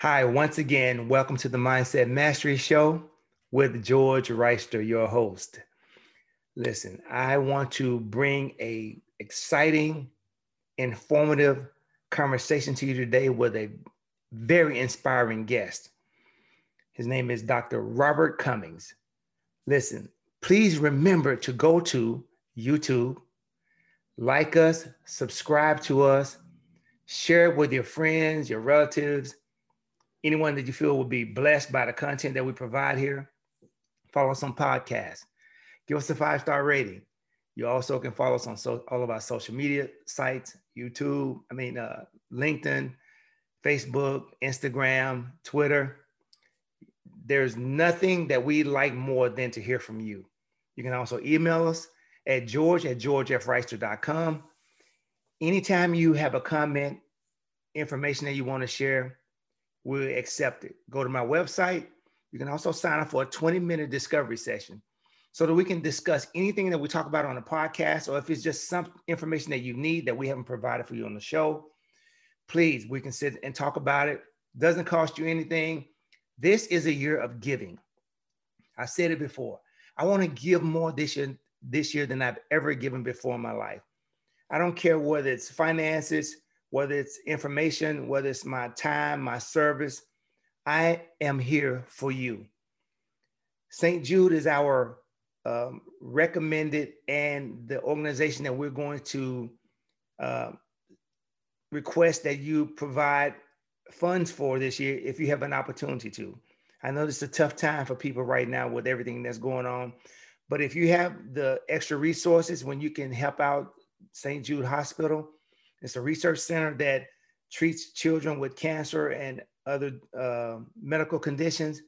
Hi, once again, welcome to the Mindset Mastery Show with George Reister, your host. Listen, I want to bring a exciting, informative conversation to you today with a very inspiring guest. His name is Dr. Robert Cummings. Listen, please remember to go to YouTube, like us, subscribe to us, share it with your friends, your relatives, anyone that you feel will be blessed by the content that we provide here, follow us on podcasts. Give us a five star rating. You also can follow us on so, all of our social media sites YouTube, I mean, uh, LinkedIn, Facebook, Instagram, Twitter. There's nothing that we like more than to hear from you. You can also email us at george at georgefreister.com. Anytime you have a comment, information that you want to share, we accept it. Go to my website. You can also sign up for a 20 minute discovery session so that we can discuss anything that we talk about on the podcast, or if it's just some information that you need that we haven't provided for you on the show, please, we can sit and talk about it. Doesn't cost you anything. This is a year of giving. I said it before. I want to give more this year, this year than I've ever given before in my life. I don't care whether it's finances, whether it's information, whether it's my time, my service, I am here for you. St. Jude is our um, recommended and the organization that we're going to uh, request that you provide funds for this year if you have an opportunity to. I know it's a tough time for people right now with everything that's going on, but if you have the extra resources when you can help out St. Jude Hospital, it's a research center that treats children with cancer and other uh, medical conditions.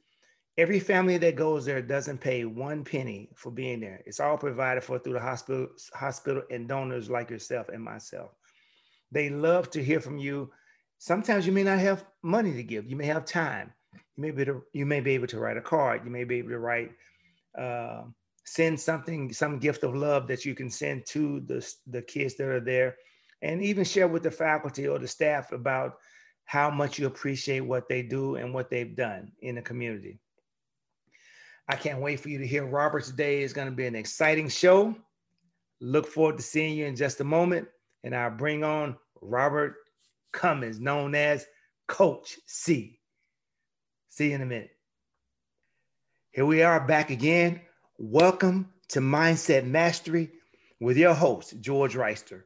Every family that goes there doesn't pay one penny for being there. It's all provided for through the hospital, hospital and donors like yourself and myself. They love to hear from you. Sometimes you may not have money to give. You may have time. You may be to, you may be able to write a card. You may be able to write, uh, send something, some gift of love that you can send to the the kids that are there and even share with the faculty or the staff about how much you appreciate what they do and what they've done in the community. I can't wait for you to hear Robert today. It's going to be an exciting show. Look forward to seeing you in just a moment. And I'll bring on Robert Cummins, known as Coach C. See you in a minute. Here we are back again. Welcome to Mindset Mastery with your host, George Reister.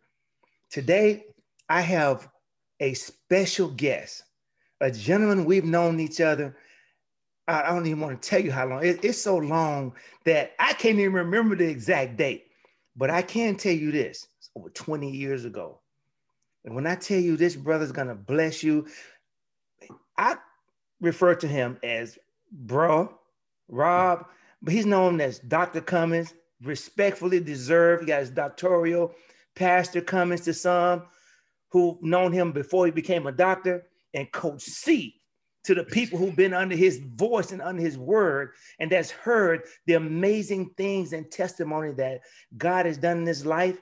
Today, I have a special guest, a gentleman we've known each other. I don't even want to tell you how long. It, it's so long that I can't even remember the exact date. But I can tell you this it's over 20 years ago. And when I tell you this brother's going to bless you, I refer to him as bro, Rob, but he's known as Dr. Cummins, respectfully deserved. He got his doctoral Pastor Cummings to some who've known him before he became a doctor, and Coach C to the people who've been under his voice and under his word and that's heard the amazing things and testimony that God has done in his life.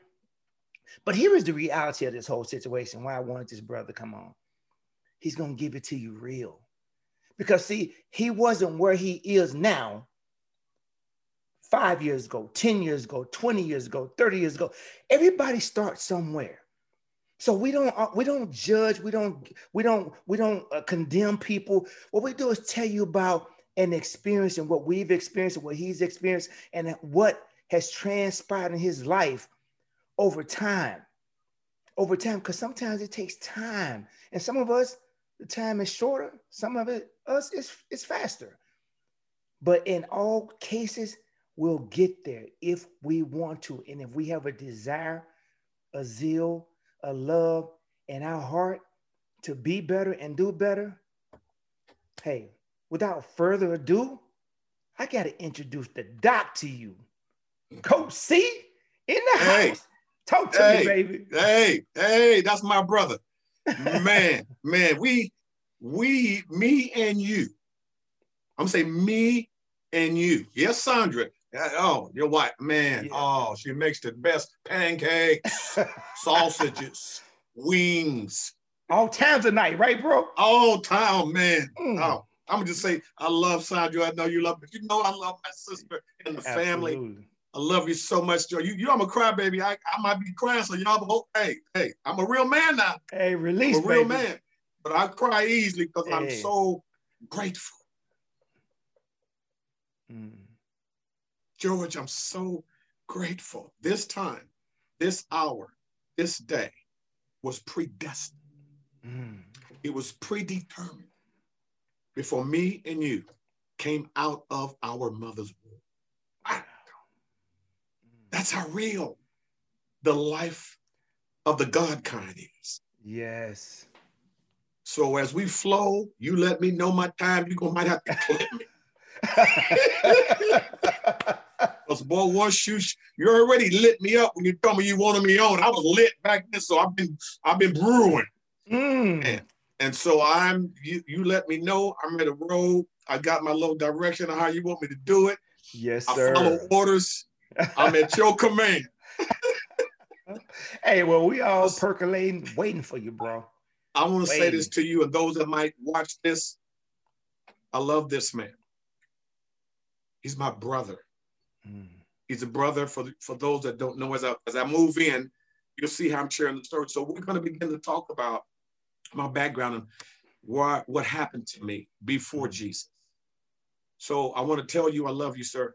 But here is the reality of this whole situation why I wanted this brother come on. He's going to give it to you real. Because, see, he wasn't where he is now five years ago, 10 years ago, 20 years ago, 30 years ago. Everybody starts somewhere. So we don't uh, we don't judge, we don't we don't we don't uh, condemn people. What we do is tell you about an experience and what we've experienced, and what he's experienced, and what has transpired in his life over time. Over time, because sometimes it takes time, and some of us the time is shorter. Some of it us is it's faster. But in all cases, we'll get there if we want to. And if we have a desire, a zeal, a love in our heart to be better and do better, hey, without further ado, I got to introduce the doc to you. Coach C in the hey, house. Talk to hey, me, baby. Hey, hey, that's my brother. man, man, we, we, me and you. I'm saying me and you. Yes, Sandra, Oh, your wife, man. Yeah. Oh, she makes the best pancakes, sausages, wings. All times of night, right, bro? All time, man. Mm. Oh, I'm gonna just say I love Sandra. I know you love, but you know I love my sister and the Absolutely. family. I love you so much, Joe. You, you know I'm a crybaby. I, I might be crying, so y'all hope. Hey, hey, I'm a real man now. Hey, release, I'm a real baby. man. But I cry easily because hey. I'm so grateful. Mm. George, I'm so grateful. This time, this hour, this day was predestined. Mm. It was predetermined before me and you came out of our mother's womb. Wow. That's how real the life of the God kind is. Yes. So as we flow, you let me know my time. You gonna might have to clip me. Because boy, once you you already lit me up when you told me you wanted me on. I was lit back then, so I've been I've been brewing. Mm. And, and so I'm you you let me know I'm at a road. I got my little direction of how you want me to do it. Yes, sir. I follow orders. I'm at your command. hey, well, we all percolating, waiting for you, bro. I want to say this to you and those that might watch this. I love this man. He's my brother. Mm. He's a brother for, for those that don't know. As I, as I move in, you'll see how I'm sharing the story. So we're going to begin to talk about my background and what, what happened to me before mm. Jesus. So I want to tell you I love you, sir.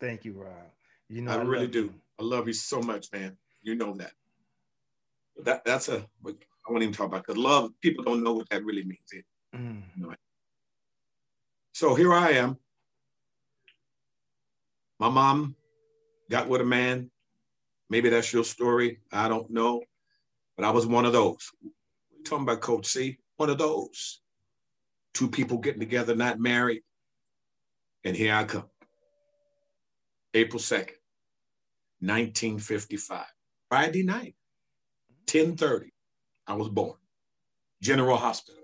Thank you, Rob. You know, I, I really do. You. I love you so much, man. You know that. That that's a I won't even talk about because love, people don't know what that really means. Mm. You know so here I am. My mom got with a man. Maybe that's your story. I don't know. But I was one of those. We're talking about Coach C, one of those. Two people getting together, not married. And here I come. April 2nd, 1955. Friday night, 1030. I was born. General Hospital,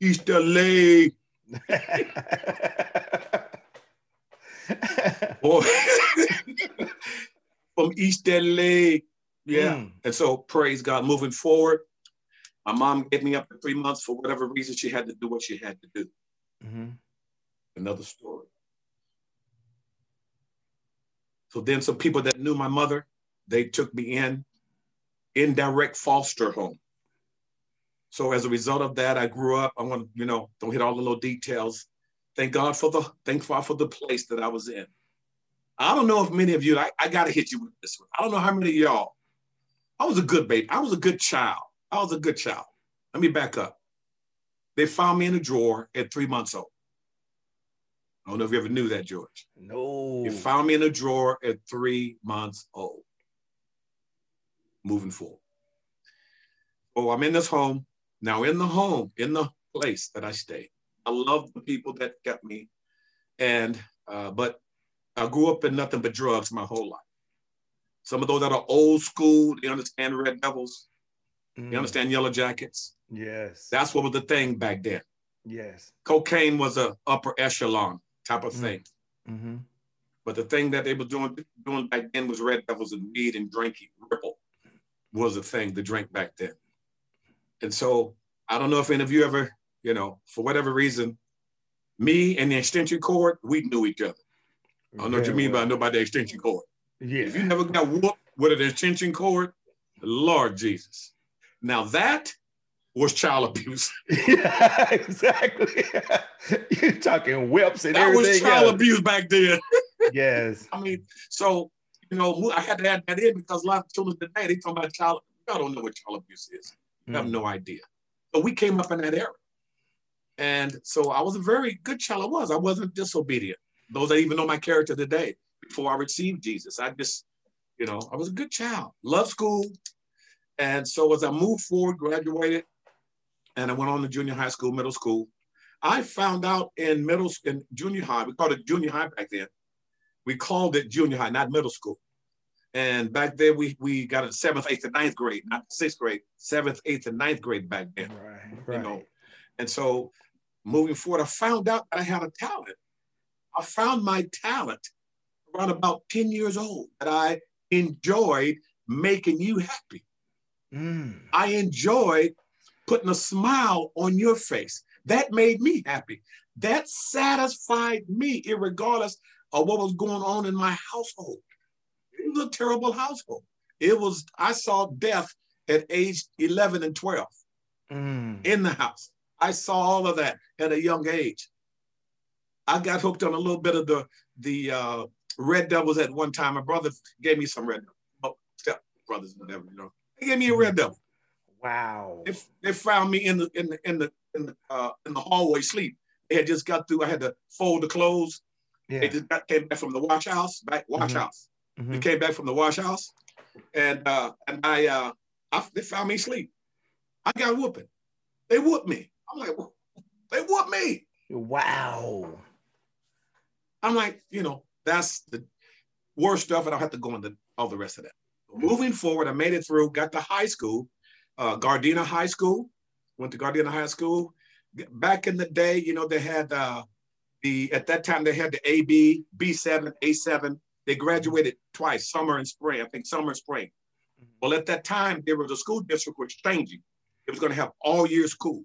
East LA. From East LA. Yeah. Mm. And so praise God. Moving forward, my mom gave me up for three months for whatever reason she had to do what she had to do. Mm-hmm. Another story. So then some people that knew my mother, they took me in, indirect foster home. So as a result of that, I grew up. I want to, you know, don't hit all the little details. Thank God for the thank God for the place that I was in. I don't know if many of you, I, I gotta hit you with this one. I don't know how many of y'all. I was a good baby. I was a good child. I was a good child. Let me back up. They found me in a drawer at three months old. I don't know if you ever knew that, George. No. They found me in a drawer at three months old. Moving forward. Oh, I'm in this home. Now, in the home, in the place that I stay, I love the people that got me. And, uh, but I grew up in nothing but drugs my whole life. Some of those that are old school, they understand Red Devils, mm. they understand Yellow Jackets. Yes. That's what was the thing back then. Yes. Cocaine was a upper echelon type of mm. thing. Mm-hmm. But the thing that they were doing, doing back then was Red Devils and weed and drinking. Ripple was a thing to drink back then. And so I don't know if any of you ever, you know, for whatever reason, me and the extension cord, we knew each other. I don't know what you mean well. by the extension cord. Yeah. If you never got whooped with an extension cord, Lord Jesus. Now that was child abuse. yeah, exactly. You're talking whips and that everything. That was child else. abuse back then. yes. I mean, so you know, I had to add that in because a lot of children today they talk about child. I don't know what child abuse is. I have mm. no idea. But we came up in that era. And so I was a very good child. I was. I wasn't disobedient. Those that even know my character today, before I received Jesus, I just, you know, I was a good child. Loved school. And so as I moved forward, graduated, and I went on to junior high school, middle school, I found out in middle in junior high, we called it junior high back then. We called it junior high, not middle school. And back then we we got a seventh, eighth, and ninth grade, not sixth grade, seventh, eighth, and ninth grade back then. Right, right. You know, and so moving forward, I found out that I had a talent. I found my talent around about 10 years old that I enjoyed making you happy. Mm. I enjoyed putting a smile on your face. That made me happy. That satisfied me, regardless of what was going on in my household. It was a terrible household. It was, I saw death at age 11 and 12 mm. in the house. I saw all of that at a young age. I got hooked on a little bit of the the uh, Red Devils at one time. My brother gave me some Red Devils. Oh, brothers, whatever, you know. He gave me a Red Devil. Wow. They, they found me in the in the in the in the uh, in the hallway sleep. They had just got through. I had to fold the clothes. Yeah. They just got, came back from the wash house, back wash mm-hmm. house. Mm-hmm. They came back from the wash house, and uh, and I, uh, I they found me asleep. I got whooping. They whooped me. I'm like, they whooped me. Wow. I'm like, you know, that's the worst stuff, and I'll have to go into all the rest of that. Moving forward, I made it through, got to high school, uh, Gardena High School, went to Gardena High School. Back in the day, you know, they had uh, the, at that time, they had the AB, B7, A7. They graduated twice, summer and spring, I think summer and spring. Mm-hmm. Well, at that time, there was a school district was changing. It was going to have all year school.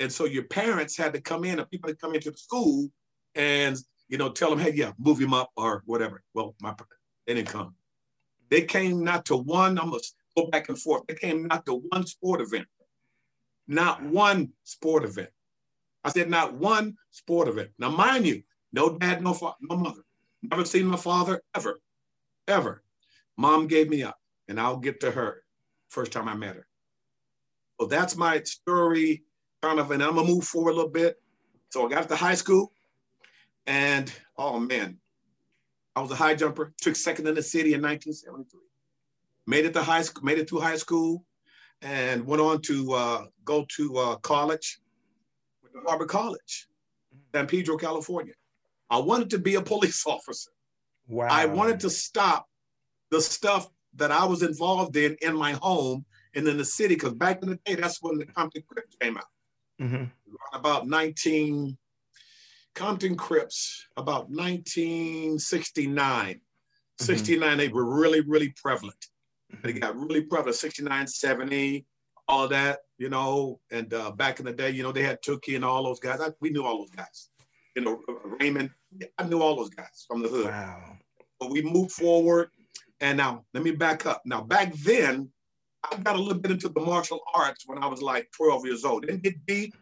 And so your parents had to come in, and people had come into the school and you know, tell them, hey, yeah, move him up or whatever. Well, my they didn't come. They came not to one, I'm gonna go back and forth. They came not to one sport event. Not one sport event. I said not one sport event. Now, mind you, no dad, no father, no mother. Never seen my father ever, ever. Mom gave me up, and I'll get to her first time I met her. Well, that's my story, kind of, and I'm gonna move forward a little bit. So I got to high school. And oh man, I was a high jumper, took second in the city in 1973. Made it to high school, made it through high school, and went on to uh, go to uh, college, with the Harbor College, San Pedro, California. I wanted to be a police officer. Wow. I wanted to stop the stuff that I was involved in in my home and in the city, because back in the day, that's when the Compton Crips came out. Mm-hmm. About 19, Compton Crips, about 1969. Mm-hmm. 69, they were really, really prevalent. They got really prevalent, 69, 70, all that, you know. And uh, back in the day, you know, they had Tookie and all those guys. I, we knew all those guys. You know, Raymond, I knew all those guys from the hood. Wow. But we moved forward. And now, let me back up. Now, back then, I got a little bit into the martial arts when I was like 12 years old. Didn't get deep.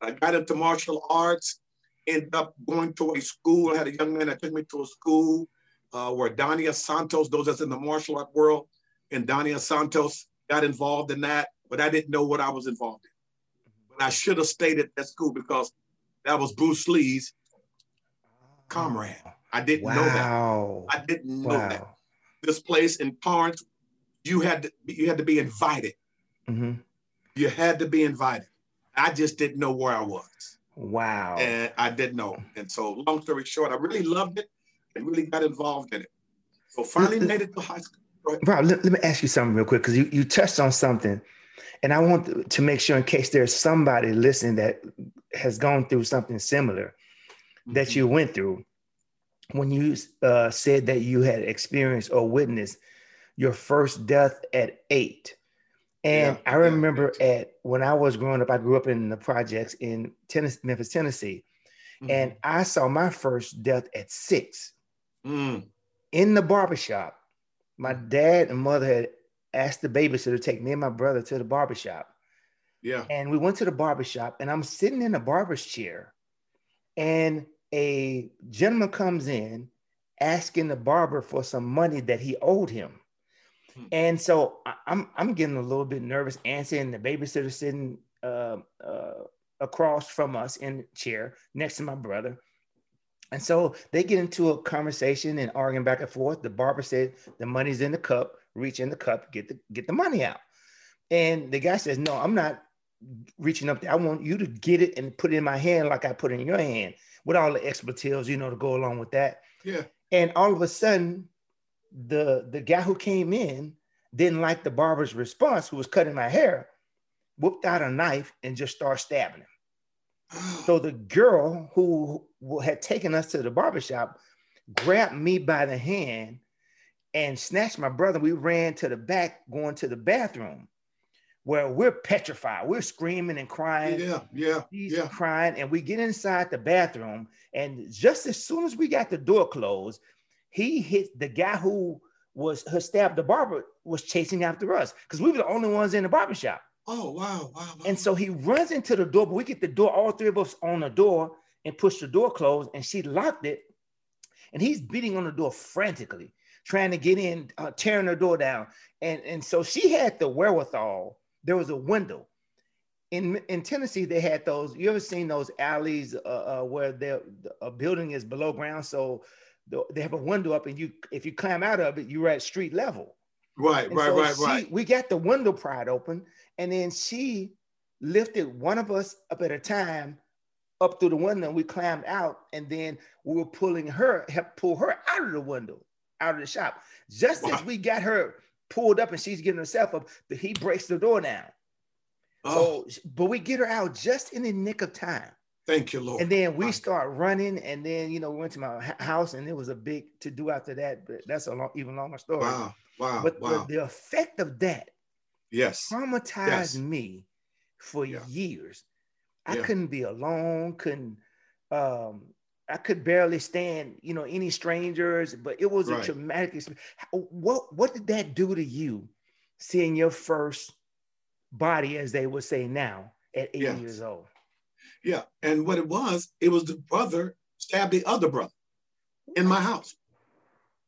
I got into martial arts ended up going to a school. I had a young man that took me to a school uh, where Dan Inosanto, those that's in the martial art world, and Dan Inosanto got involved in that, but I didn't know what I was involved in. But I should have stayed at that school because that was Bruce Lee's comrade. I didn't wow. know that. I didn't know wow. that. This place in Torrance, you had to you had to be invited. Mm-hmm. You had to be invited. I just didn't know where I was. Wow. And I didn't know. And so, long story short, I really loved it and really got involved in it. So, finally made it to high school. Rob, let, let, me ask you something real quick because you, you touched on something. And I want to make sure, in case there's somebody listening that has gone through something similar mm-hmm. that you went through, when you uh, said that you had experienced or witnessed your first death at eight, and yeah, I remember at when I was growing up, I grew up in the projects in Tennessee, Memphis, Tennessee, mm-hmm. and I saw my first death at six mm. in the barbershop. My dad and mother had asked the babysitter to take me and my brother to the barbershop. Yeah. And we went to the barbershop, and I'm sitting in a barber's chair, and a gentleman comes in asking the barber for some money that he owed him. Hmm. And so I'm I'm getting a little bit nervous. Answering and the babysitter sitting uh, uh, across from us in the chair next to my brother. And so they get into a conversation and arguing back and forth. The barber said the money's in the cup. Reach in the cup, get the get the money out. And the guy says, "No, I'm not reaching up there. I want you to get it and put it in my hand like I put it in your hand with all the expletives, you know, to go along with that." Yeah. And all of a sudden, the the guy who came in didn't like the barber's response, who was cutting my hair, whipped out a knife and just started stabbing him. so the girl who had taken us to the barbershop grabbed me by the hand and snatched my brother. We ran to the back, going to the bathroom. where we're petrified. We're screaming and crying. Yeah, yeah, yeah. crying, and we get inside the bathroom, and just as soon as we got the door closed, he hit the guy who was her stabbed the barber was chasing after us because we were the only ones in the barber shop. Oh wow, wow, wow. And so he runs into the door, but we get the door, all three of us on the door and push the door closed, and she locked it. And he's beating on the door frantically, trying to get in, uh, tearing the door down. And, and so she had the wherewithal. There was a window. In, in Tennessee, they had those. You ever seen those alleys uh, uh, where a building is below ground? So the, they have a window up, and you if you climb out of it, you're at street level. Right, And right, so right, she- right. We got the window pried open, and then she lifted one of us up at a time up through the window. And we climbed out, and then we were pulling her, help pull her out of the window, out of the shop. Just as we got her pulled up and she's getting herself up, the, he breaks the door down. Oh, So, but we get her out just in the nick of time. Thank you, Lord. And then we start running, and then you know we went to my house, and it was a big to do after that. But that's a long, even longer story. Wow, wow, But wow. the, the effect of that yes. traumatized Yes. me for Yeah. years. I Yeah. couldn't be alone, couldn't um I could barely stand, you know, any strangers, but it was Right. a traumatic experience. What what did that do to you seeing your first body, as they would say now, at 80 Yes. years old? Yeah. And what it was, it was the brother stabbed the other brother in my house.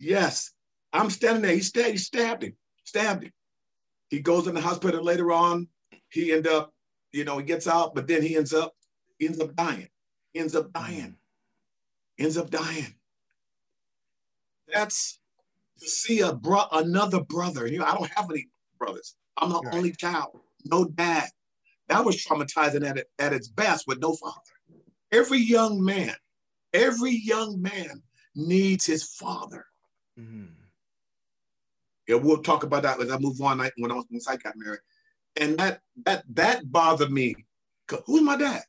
Yes. I'm standing there. He stabbed, he stabbed him, stabbed him. He goes in the hospital later on. He end up, you know, he gets out, but then he ends up, he ends up dying. He ends up dying. Mm. Ends up dying. That's to see a bro another brother. You know, I don't have any brothers. I'm the Right. only child, no dad. That was traumatizing at, it, at its best with no father. Every young man, every young man needs his father. Mhm. Yeah, we'll talk about that as I move on. Like when I was once I got married, and that that that bothered me. Who's my dad?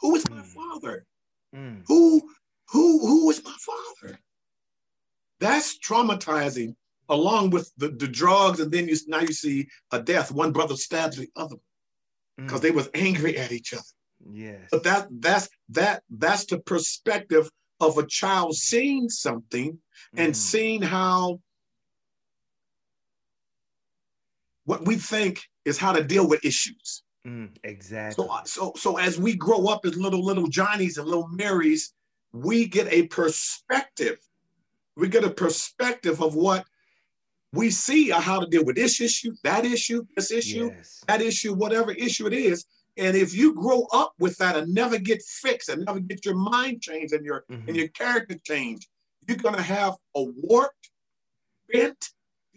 Who is my Mm. father? Mm. Who who who is my father? That's traumatizing. Along with the, the drugs, and then you now you see a death. One brother stabs the other because Mm. they was angry at each other. yes. But that that's that that's the perspective of a child seeing something and Mm. seeing how what we think is how to deal with issues. Mm. Exactly. So so so as we grow up as little little Johnnies and little Marys, we get a perspective. We get a perspective of what we see how to deal with this issue, that issue, this issue, yes. that issue, whatever issue it is. And if you grow up with that and never get fixed and never get your mind changed and your Mhm. and your character changed, you're gonna have a warped, bent,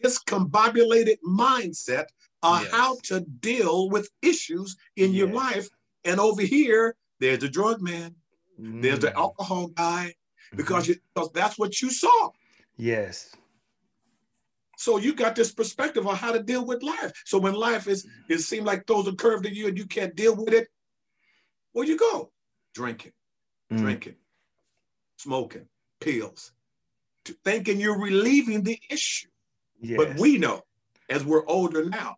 discombobulated mindset on Yes. how to deal with issues in your life. And over here, there's the drug man, there's the Mm. alcohol guy, because you, because that's what you saw. yes. So you got this perspective on how to deal with life. So when life is it seems like throws a curve to you and you can't deal with it, where you go? Drinking, Mm. drinking, smoking, pills, to thinking you're relieving the issue. Yes. But we know, as we're older now,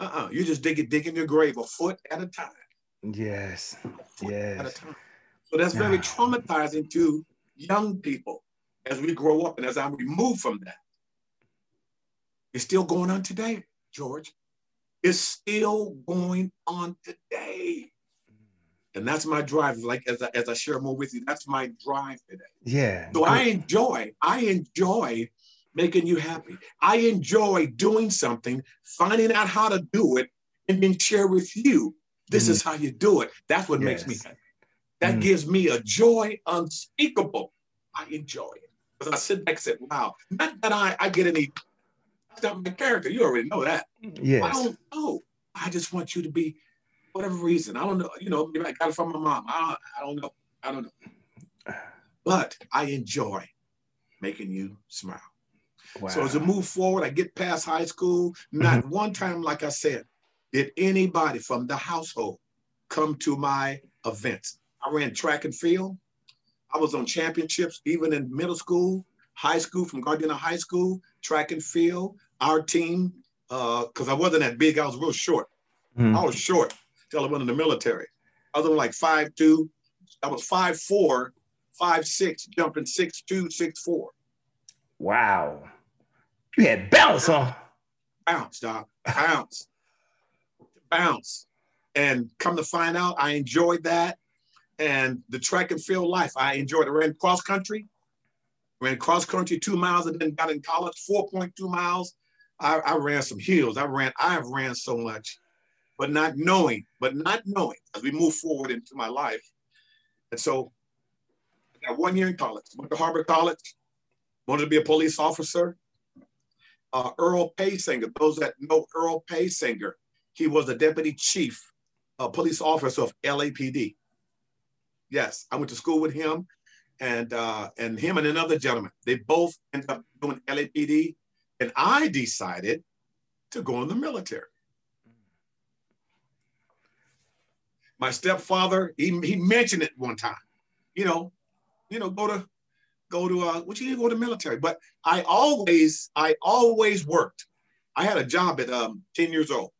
uh-uh, you just dig it, dig in your grave a foot at a time. Yes. Yes. At a time. So that's very Ah. traumatizing to young people as we grow up and as I remove from that. It's still going on today, George. It's still going on today. And that's my drive. Like as I, as I share more with you, that's my drive today. Yeah. So I enjoy, I enjoy making you happy. I enjoy doing something, finding out how to do it, and then share with you. This Mhm. is how you do it. That's what makes me happy. That Mm. gives me a joy unspeakable. I enjoy it. Because I sit back and say, wow, not that I, I get any, that's not my character. You already know that. Yes. I don't know. I just want you to be, whatever reason. I don't know. You know, maybe I got it from my mom. I, I don't know. I don't know. But I enjoy making you smile. Wow. So as I move forward, I get past high school. Not mm-hmm. one time, like I said, did anybody from the household come to my events. I ran track and field. I was on championships even in middle school, high school, from Gardena High School, track and field. Our team because uh, I wasn't that big. I was real short. Mm. I was short till I went in the military. I was like five two. I was five four, five six, jumping six two, six four. Wow, you had bounce, huh? Bounce, dog. Bounce, bounce, and come to find out, I enjoyed that. And the track and field life, I enjoyed. I ran cross country, ran cross country two miles, and then got in college, four point two miles. I, I ran some hills. I ran. I have ran so much, but not knowing, but not knowing as we move forward into my life. And so, I got one year in college. Went to Harbor College. Wanted to be a police officer. Uh, Earl Paysinger. Those that know Earl Paysinger, he was the deputy chief, uh, police officer of LAPD. Yes, I went to school with him, and uh, and him and another gentleman. They both ended up doing LAPD and I decided to go in the military. My stepfather, he, he mentioned it one time, you know, you know, go to go to uh what you go to military. But I always, I always worked. I had a job at um 10 years old.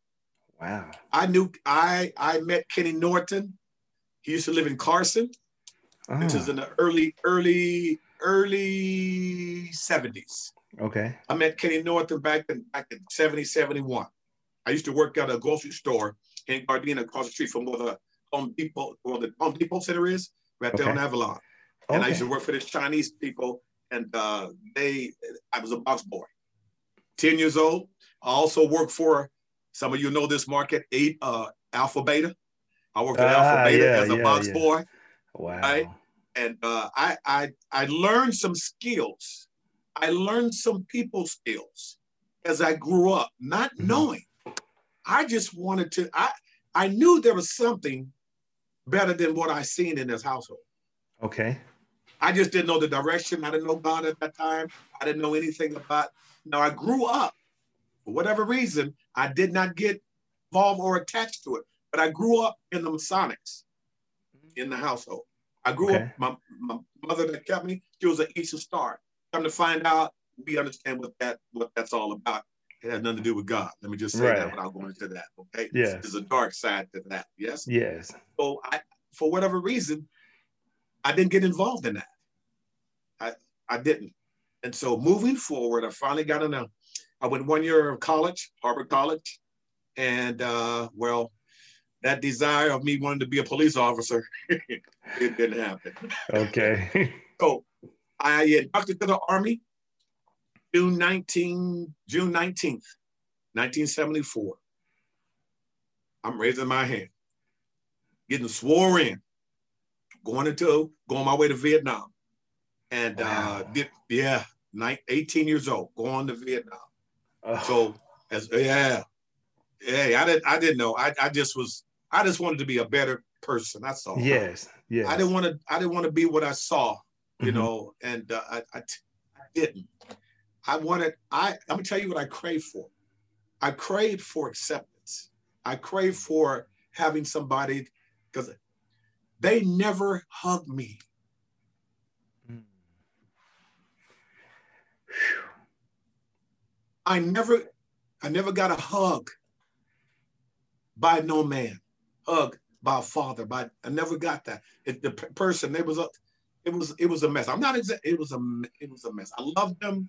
Wow. I knew I I met Kenny Norton. He used to live in Carson, which is in the early, early, early 70s. Okay. I met Kenny Norton back in back in 70, 71. I used to work at a grocery store in Gardena across the street from where the Home Depot, where the Home Depot Center is, right okay. there on Avalon. And okay. I used to work for this Chinese people, and uh, they, I was a box boy. 10 years old. I also worked for, some of you know this market, eight uh, Alpha Beta. I worked at ah, Alpha Beta yeah, as a yeah, box yeah. boy. Wow. Right? And uh, I, I, I learned some skills I learned some people skills as I grew up, not mm-hmm. knowing. I just wanted to, I, I knew there was something better than what I seen in this household. Okay. I just didn't know the direction. I didn't know God at that time. I didn't know anything about. Now I grew up, for whatever reason, I did not get involved or attached to it. But I grew up in the Masonics in the household. I grew okay. up, my, my mother that kept me, she was an Eastern Star. Come to find out, we understand what that what that's all about. It has nothing to do with God. Let me just say right. that without going into that. Okay. Yes. There's a dark side to that. Yes. Yes. So I, for whatever reason, I didn't get involved in that. I I didn't. And so moving forward, I finally got in a. I went one year of college, Harbor College, and uh, well, that desire of me wanting to be a police officer, it didn't happen. Okay. so I inducted to the Army June 19, June 19th, 1974. I'm raising my hand, getting sworn in, going into, going my way to Vietnam. And uh, wow. uh, did, yeah, 19, 18 years old, going to Vietnam. Oh. So as yeah, yeah, I didn't I didn't know. I, I just was I just wanted to be a better person. That's all. Yes, yes. I didn't want to I didn't want to be what I saw you mm-hmm. know, and uh, I, I, didn't. I wanted, I, I'm gonna tell you what I craved for. I craved for acceptance. I craved for having somebody, because they never hugged me. Mm. I never, I never got a hug by no man, hug by a father, by I never got that. The person, they was a, it was it was a mess. I'm not exact. It was a it was a mess. I loved them,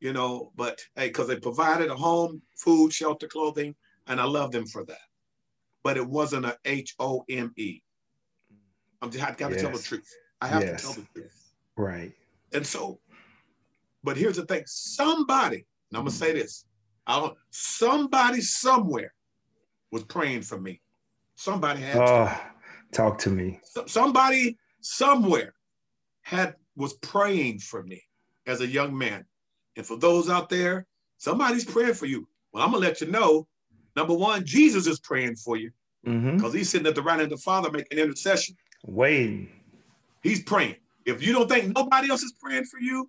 you know, but hey, because they provided a home, food, shelter, clothing, and I loved them for that. But it wasn't a H O M E. I'm just I got to yes. tell the truth. I have yes. to tell the truth. Right. And so, but here's the thing: somebody, and I'm gonna say this, I don't. Somebody somewhere was praying for me. Somebody had. Oh, to. Ah, talk to me. somebody somewhere had was praying for me as a young man. And for those out there, somebody's praying for you. Well, I'm gonna let you know. Number one, Jesus is praying for you because mm-hmm. he's sitting at the right hand of the Father making intercession. Waiting. He's praying. If you don't think nobody else is praying for you,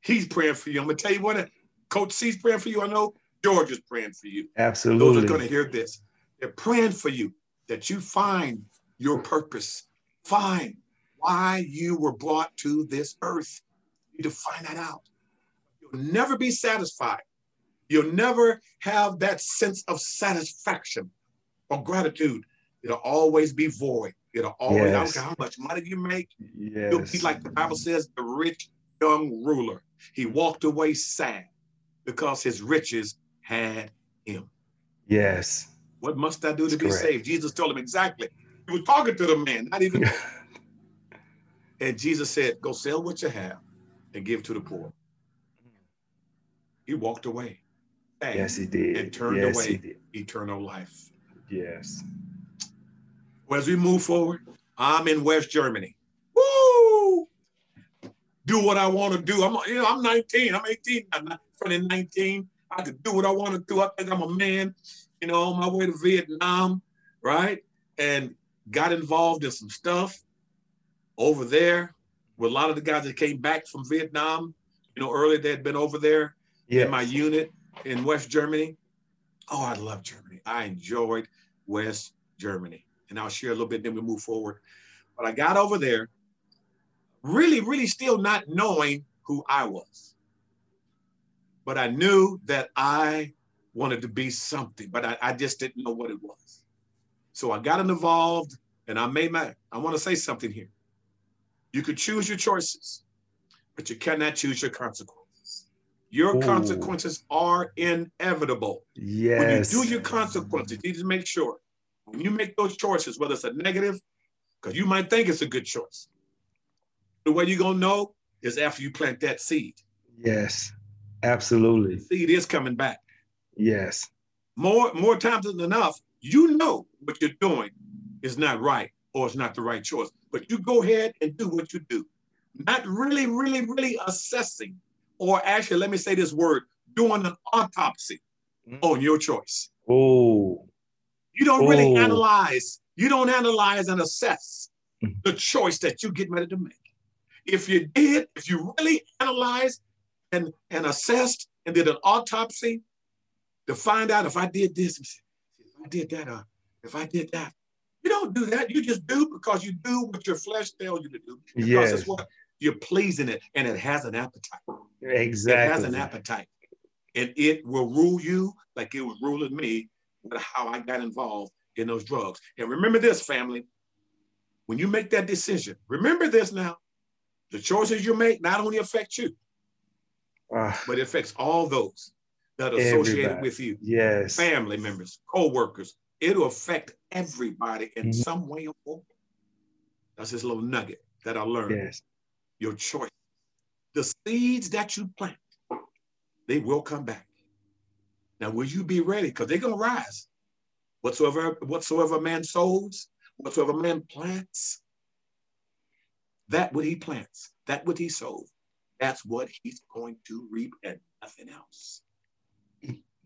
he's praying for you. I'm gonna tell you what, Coach C's praying for you. I know George is praying for you. Absolutely. Those are gonna hear this. They're praying for you that you find your purpose, find why you were brought to this earth. You need to find that out. You'll never be satisfied You'll never have that sense of satisfaction or gratitude. It'll always be void. It'll always, yes. how much money you make, yes. you'll be like the Bible says, the rich young ruler. He walked away sad because his riches had him. Yes. What must I do That's to be correct. saved? Jesus told him exactly. He was talking to the man, not even. and Jesus said, Go sell what you have and give to the poor. He walked away. Yes, he did. And turned yes, away eternal life. Yes. Well, as we move forward, I'm in West Germany. Woo! Do what I want to do. I'm, you know, I'm 19. I'm 18. I'm not turning 19. I can do what I want to do. I think I'm a man, you know, on my way to Vietnam, right? And got involved in some stuff over there with a lot of the guys that came back from Vietnam. You know, earlier they had been over there yes. in my unit in West Germany. Oh, I love Germany. I enjoyed West Germany. And I'll share a little bit, then we move forward. But I got over there, really, really still not knowing who I was. But I knew that I wanted to be something, but I, I just didn't know what it was. So I got involved and I made my, I want to say something here. You could choose your choices, but you cannot choose your consequences. Your Ooh. consequences are inevitable. Yes. When you do your consequences, you need to make sure when you make those choices, whether it's a negative, because you might think it's a good choice. The way you're gonna know is after you plant that seed. Yes, absolutely. The seed is coming back. Yes. More more times than enough, you know what you're doing is not right or it's not the right choice. But you go ahead and do what you do. Not really, really, really assessing, or actually, let me say this word, doing an autopsy mm-hmm. on your choice. Oh. You don't really oh. analyze, you don't analyze and assess mm-hmm. the choice that you get ready to make. If you did, if you really analyzed and, and assessed and did an autopsy to find out if I did this, if I did that, uh, if I did that, you don't do that. You just do because you do what your flesh tells you to do. Because yes. it's what you're pleasing it and it has an appetite. Exactly. It has an appetite. And it will rule you like it was ruling me with how I got involved in those drugs. And remember this, family. When you make that decision, remember this now. The choices you make not only affect you, uh, but it affects all those that are associated with you. Yes. Family members, co-workers, it'll affect everybody in mm-hmm. some way or form. That's this little nugget that I learned. Yes. Your choice. The seeds that you plant, they will come back. Now, will you be ready? Because they're gonna rise. Whatsoever, whatsoever man sows, whatsoever man plants, that what he plants, that what he sows, that's what he's going to reap and nothing else.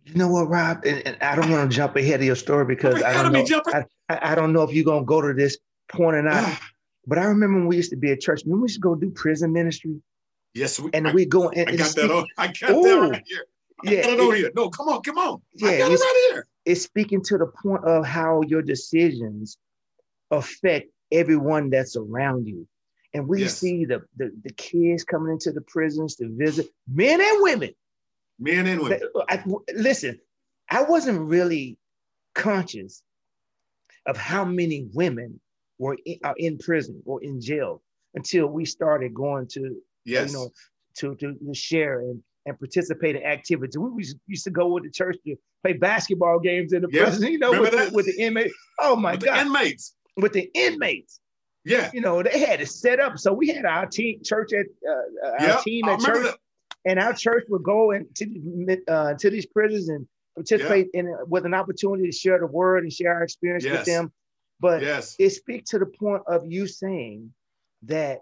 You know what, Rob? And, and I don't want to jump ahead of your story because I don't know. I, I, don't know if you're gonna go to this point or not. Ah. but I remember when we used to be at church. When we used to go do prison ministry. Yes, we, and we go. And, I got speak, that on. I got ooh, that right here. I yeah, got it on here. No, come on, come on. Yeah, I got it right here. It's speaking to the point of how your decisions affect everyone that's around you. And we yes. see the, the the kids coming into the prisons to visit, men and women Men and women. I, listen, I wasn't really conscious of how many women were in, are in prison or in jail until we started going to, yes. you know, to, to, to share and, and participate in activities. We used to go with the church to play basketball games in the yes. prison, you know, with the, with the, inmates. Oh my with God. The inmates. With the inmates. Yeah. You know, they had it set up. So we had our team church at uh, our yep. team at church. That and our church would go into uh, to these prisons and participate yeah. in with an opportunity to share the word and share our experience yes. with them. But yes. it speaks to the point of you saying that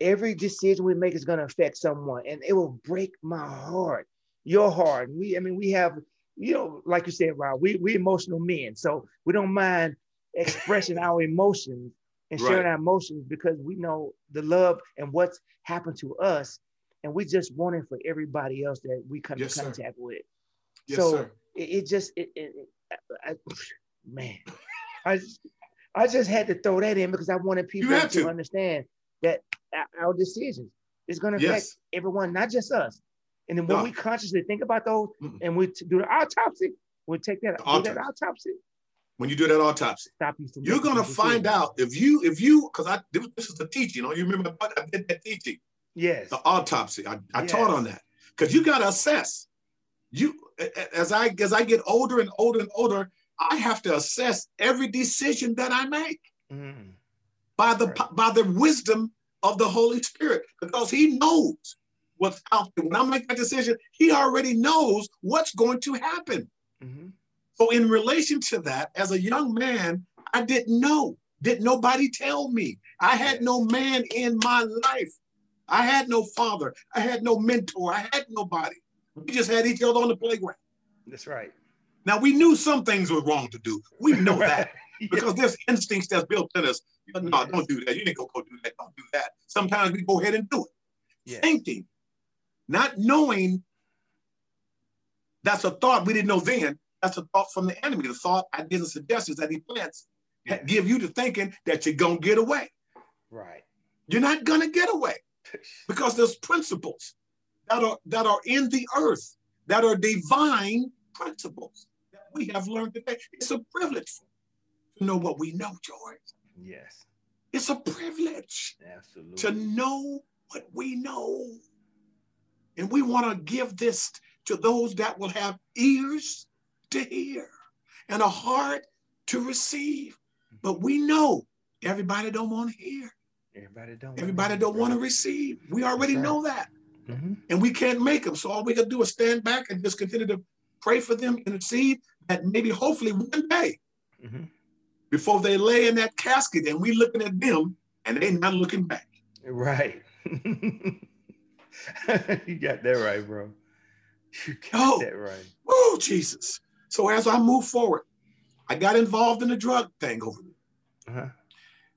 every decision we make is going to affect someone, and it will break my heart, your heart. We, I mean, we have, you know, like you said, Rob, we we emotional men, so we don't mind expressing our emotions and sharing right. our emotions because we know the love and what's happened to us and we just want it for everybody else that we come yes, in contact sir. with. Yes, so it, it, just it, it I, man, I just, I just had to throw that in because I wanted people to, to, understand that our decisions is going to yes. affect everyone, not just us, And then when No. we consciously think about those Mm-mm. and we do the autopsy, we'll take that, do that autopsy. When you do that autopsy, Stop you you're gonna find out if you if you because I this is the teaching. You know, you remember I did that teaching, Yes. the autopsy. I, I Yes. taught on that because you got to assess. You as I as I get older and older and older, I have to assess every decision that I make Mm. by the Right. by the wisdom of the Holy Spirit because He knows what's out there. When I make that decision, He already knows what's going to happen. Mhm. So, in relation to that, as a young man, I didn't know. Did nobody tell me? I had no man in my life. I had no father. I had no mentor. I had nobody. We just had each other on the playground. That's right. Now we knew some things were wrong to do. We know that Yeah. because there's instincts that's built in us. But No, Yes. don't do that. You didn't go, go do that. Don't do that. Sometimes we go ahead and do it. Yes. Thinking, not knowing that's a thought we didn't know then. That's a thought from the enemy. The thought, ideas, and suggestions that he plants Yes. give you the thinking that you're gonna get away. Right. You're not gonna get away because there's principles that are that are in the earth that are divine principles that we have learned today. It's a privilege to know what we know, George. Yes. It's a privilege Absolutely. to know what we know. And we want to give this to those that will have ears to hear and a heart to receive. But we know everybody don't want to hear. Everybody don't. Everybody don't want to receive. We already right. know that. hmm and we can't make them. So all we can do is stand back and just continue to pray for them, and intercede, that maybe hopefully one day hmm before they lay in that casket and we looking at them and they not looking back. Right. you got that right, bro. You got Oh. that right. Oh, Jesus. So as I move forward, I got involved in the drug thing over Uh-huh.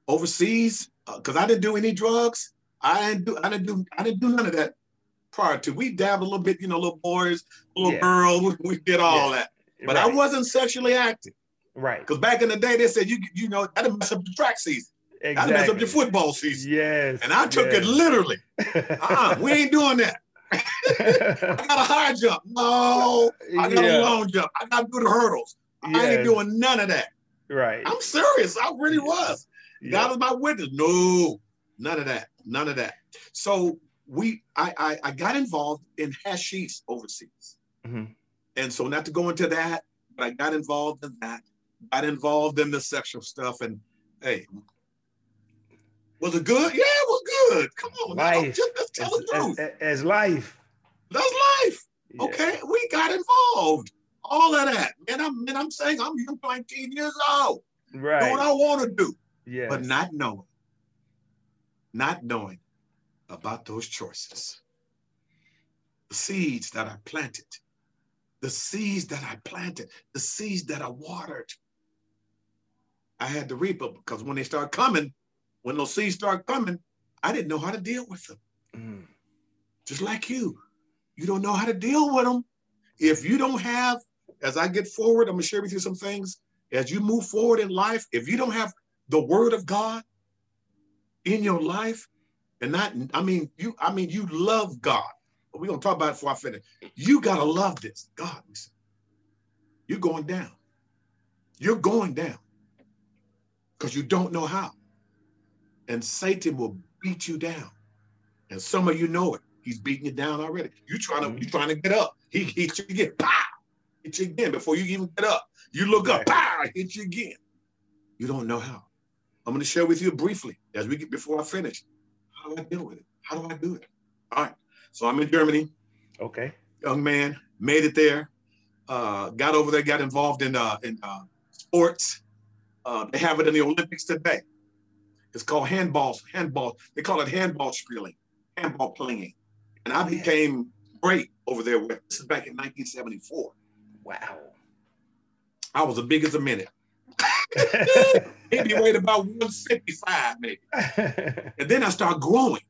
overseas because I didn't do any drugs. I didn't do I didn't do I didn't do none of that prior to. We dabbled a little bit, you know, little boys, little Yeah. girls, we did all that. But I wasn't sexually active. right. Because back in the day, they said you you know that'll mess up the track season, Exactly. mess up your football season, Yes. and I took it literally. Uh-uh, we ain't doing that. I got a high jump. No, I got a long jump. I got to do the hurdles. I ain't doing none of that. Right. I'm serious. I really was. Yeah. God is my witness. No, none of that. None of that. So we, I, I, I got involved in hashish overseas. Mhm. And so not to go into that, but I got involved in that. Got involved in the sexual stuff. And hey, was it good? Yeah, it was good. Come on. Life. Just, just tell the As, truth. as, as life. That's life. Yeah. Okay, we got involved. All of that. Man, I'm, man, I'm saying I'm young, 19 years old. Right. Do what I want to do. Yes. but not knowing, not knowing about those choices. The seeds that I planted, the seeds that I planted, the seeds that I watered. I had to reap them because when they start coming, when those seeds start coming, I didn't know how to deal with them. Mhm. Just like you, you don't know how to deal with them. If you don't have, as I get forward, I'm gonna share with you some things. As you move forward in life, if you don't have the word of God in your life, and not, I mean, you, I mean, you love God. We're gonna talk about it before I finish. You gotta love this. God, listen. You're going down. You're going down. Because you don't know how. And Satan will beat you down. And some of you know it. He's beating you down already. You're trying to—you're mm-hmm. trying to get up. He hits you again. Pow! Hit you again before you even get up. You look up, pow, hit you again. You don't know how. I'm going to share with you briefly as we get before I finish. How do I deal with it? How do I do it? All right. So I'm in Germany, Okay. young man, made it there. Uh, got over there, got involved in uh, in uh, sports. Uh, they have it in the Olympics today. It's called handball. Handball. They call it handball spieling, handball playing. And I Oh, became great over there. With, this is back in 1974. Wow. I was as big as a minute. Maybe weighed about 165, maybe. And then I start growing.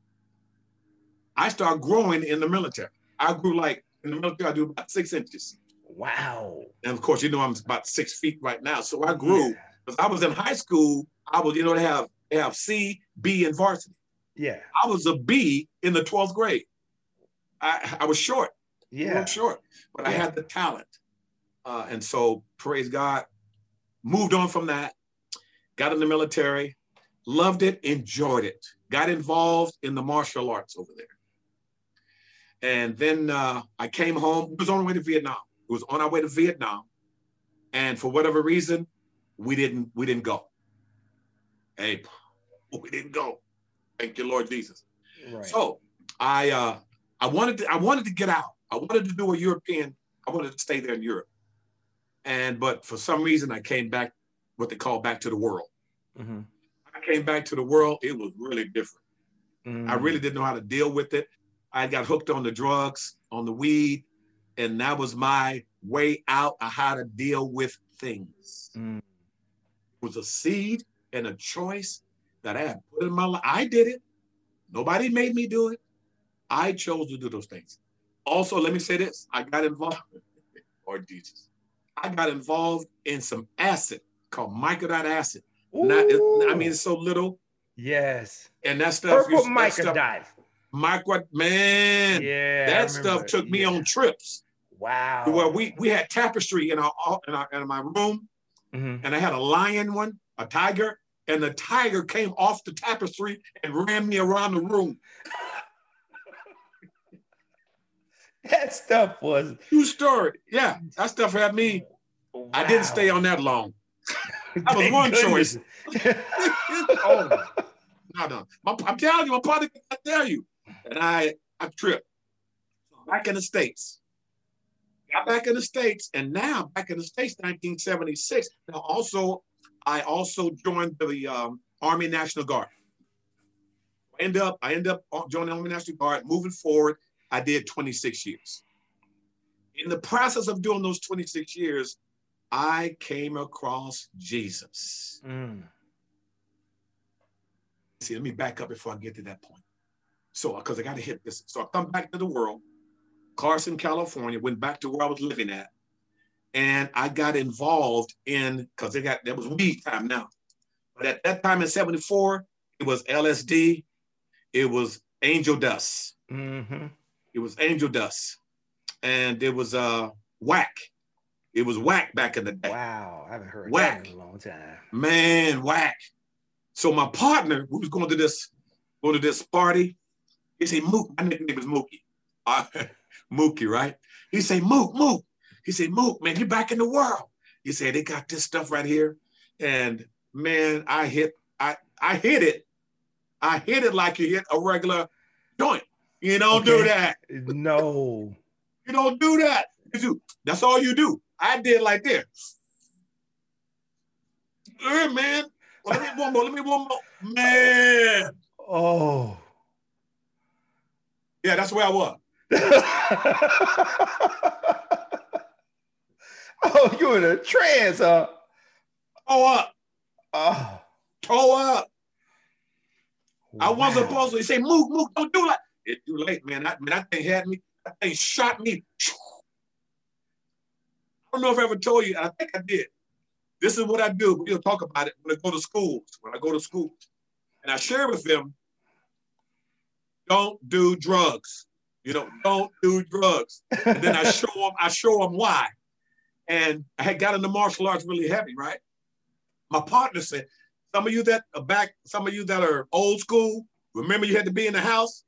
I start growing in the military. I grew like in the military, I do about six inches. wow. And of course, you know, I'm about six feet right now. So I grew. Because I was in high school, I was, you know, they have they have C, B, and varsity. Yeah. I was a B in the 12th grade. I, I was short. Yeah. Short. But I had the talent. Uh, and so praise God, moved on from that, got in the military, loved it, enjoyed it, got involved in the martial arts over there. And then uh, I came home. It was on our way to Vietnam. It was on our way to Vietnam. And for whatever reason, we didn't we didn't go. Hey, we didn't go. Thank you, Lord Jesus. Right. So I uh I wanted to I wanted to get out. I wanted to do a European, I wanted to stay there in Europe. And but for some reason I came back what they call back to the world. Mhm. I came back to the world, it was really different. I Mm. really didn't know how to deal with it. I got hooked on the drugs, on the weed, and that was my way out of how to deal with things. Mm. It was a seed and a choice that I had put in my life. I did it. Nobody made me do it. I chose to do those things. Also, let me say this: I got involved, or Jesus, I got involved in some acid called microdot acid. Not, I mean, it's so little, yes. and that stuff. Purple you- that stuff- microdot. Micro man, Yeah. That stuff took me Yeah. on trips. Wow. Where we we had tapestry in our in, our, in my room, Mhm. and I had a lion one, a tiger, and the tiger came off the tapestry and ran me around the room. That stuff was. True story. Yeah, that stuff had me. I didn't stay on that long. That was one goodness. oh, no, no. My, I'm telling you, my partner can tell you. And I I tripped. Back in the States. Got back in the States, and now back in the States, 1976. Now also, I also joined the um, Army National Guard. I end up, I end up joining the Army National Guard. Moving forward, I did 26 years. In the process of doing those 26 years, I came across Jesus. Mm. See, let me back up before I get to that point. So, because I got to hit this. So I come back to the world, Carson, California, went back to where I was living at. And I got involved in, because they got, that was weed time now. But at that time in 74, it was LSD, it was angel dust. hmm It was angel dust. And it was uh whack. It was whack back in the day. Wow. I haven't heard Whack. that in a long time. Man, whack. So my partner, we was going to this, going to this party. He said, Mook, my nickname is Mookie. Uh, Mookie, right? He said, Mook, Mook. He said, Mook, man, you're back in the world. He said, they got this stuff right here. And man, I hit, I, I hit it. I hit it like you hit a regular joint. You don't do that. No. You don't do that. You do. That's all you do. I did like this. Yeah, man. Well, let me one more. Let me one more. Man. Oh. Yeah, that's where I was. oh, you in a trance, huh? Oh, up. Oh. Toe up. I wasn't supposed to. Say, move, move, don't do that. It's too late, man. That, man, that thing had me. That thing shot me. I don't know if I ever told you. I think I did. This is what I do. We'll talk about it when I go to schools. When I go to schools, and I share with them, don't do drugs. You know, don't do drugs. And then I show them. I show them why. And I had got into martial arts really heavy, right? My partner said, some of you that are back, some of you that are old school, remember you had to be in the house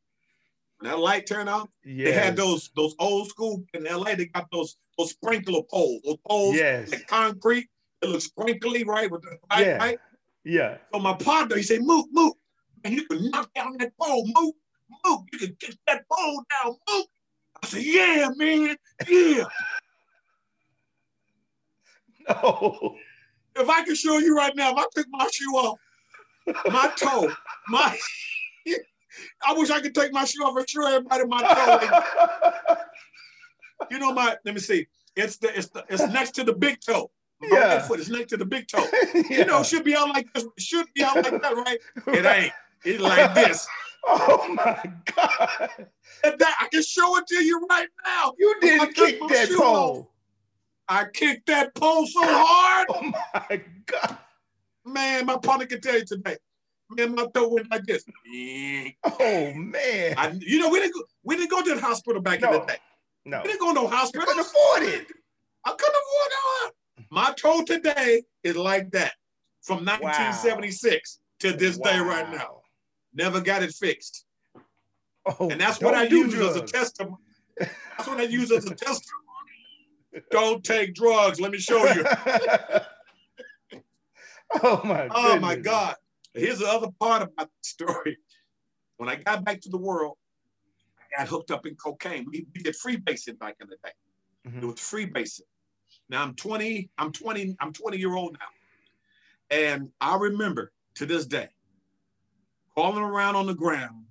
when that light turned on. Yes. They had those those old school in LA. They got those those sprinkler poles, those poles Yes. like concrete. It looks sprinkly, right? With the light, Yeah. right? Yeah. So my partner, he said, "Move, move, and you can knock down that pole, move, move. You can get that pole down, move." I said, "Yeah, man, yeah." No. if I can show you right now, if I took my shoe off, my toe, my I wish I could take my shoe off and show everybody my toe. you know my let me see. It's the it's the it's next to the big toe. My Yeah. foot is next to the big toe. You know, it should be out like this. Should be out like that, right? It ain't. It's like this. Oh my God. And that, I can show it to you right now. You didn't kick that pole. I kicked that pole so hard. Oh my God. Man, my partner can tell you today. Man, my toe went like this. Oh man. I, you know, we didn't go, we didn't go to the hospital back in the day. No. we didn't go to no I hospital. couldn't afford it. I couldn't afford that. My toe today is like that from 1976 to this day right now. Never got it fixed. Oh, And that's what I do use as a drugs. testimony. That's what I use as a testimony. Don't take drugs. Let me show you. oh my Oh my goodness. Here's the other part about the story. When I got back to the world, I got hooked up in cocaine. We, we did freebasing back in the day. It Mhm. was freebasing. Now I'm 20, I'm 20, I'm 20 year old now. And I remember to this day crawling around on the ground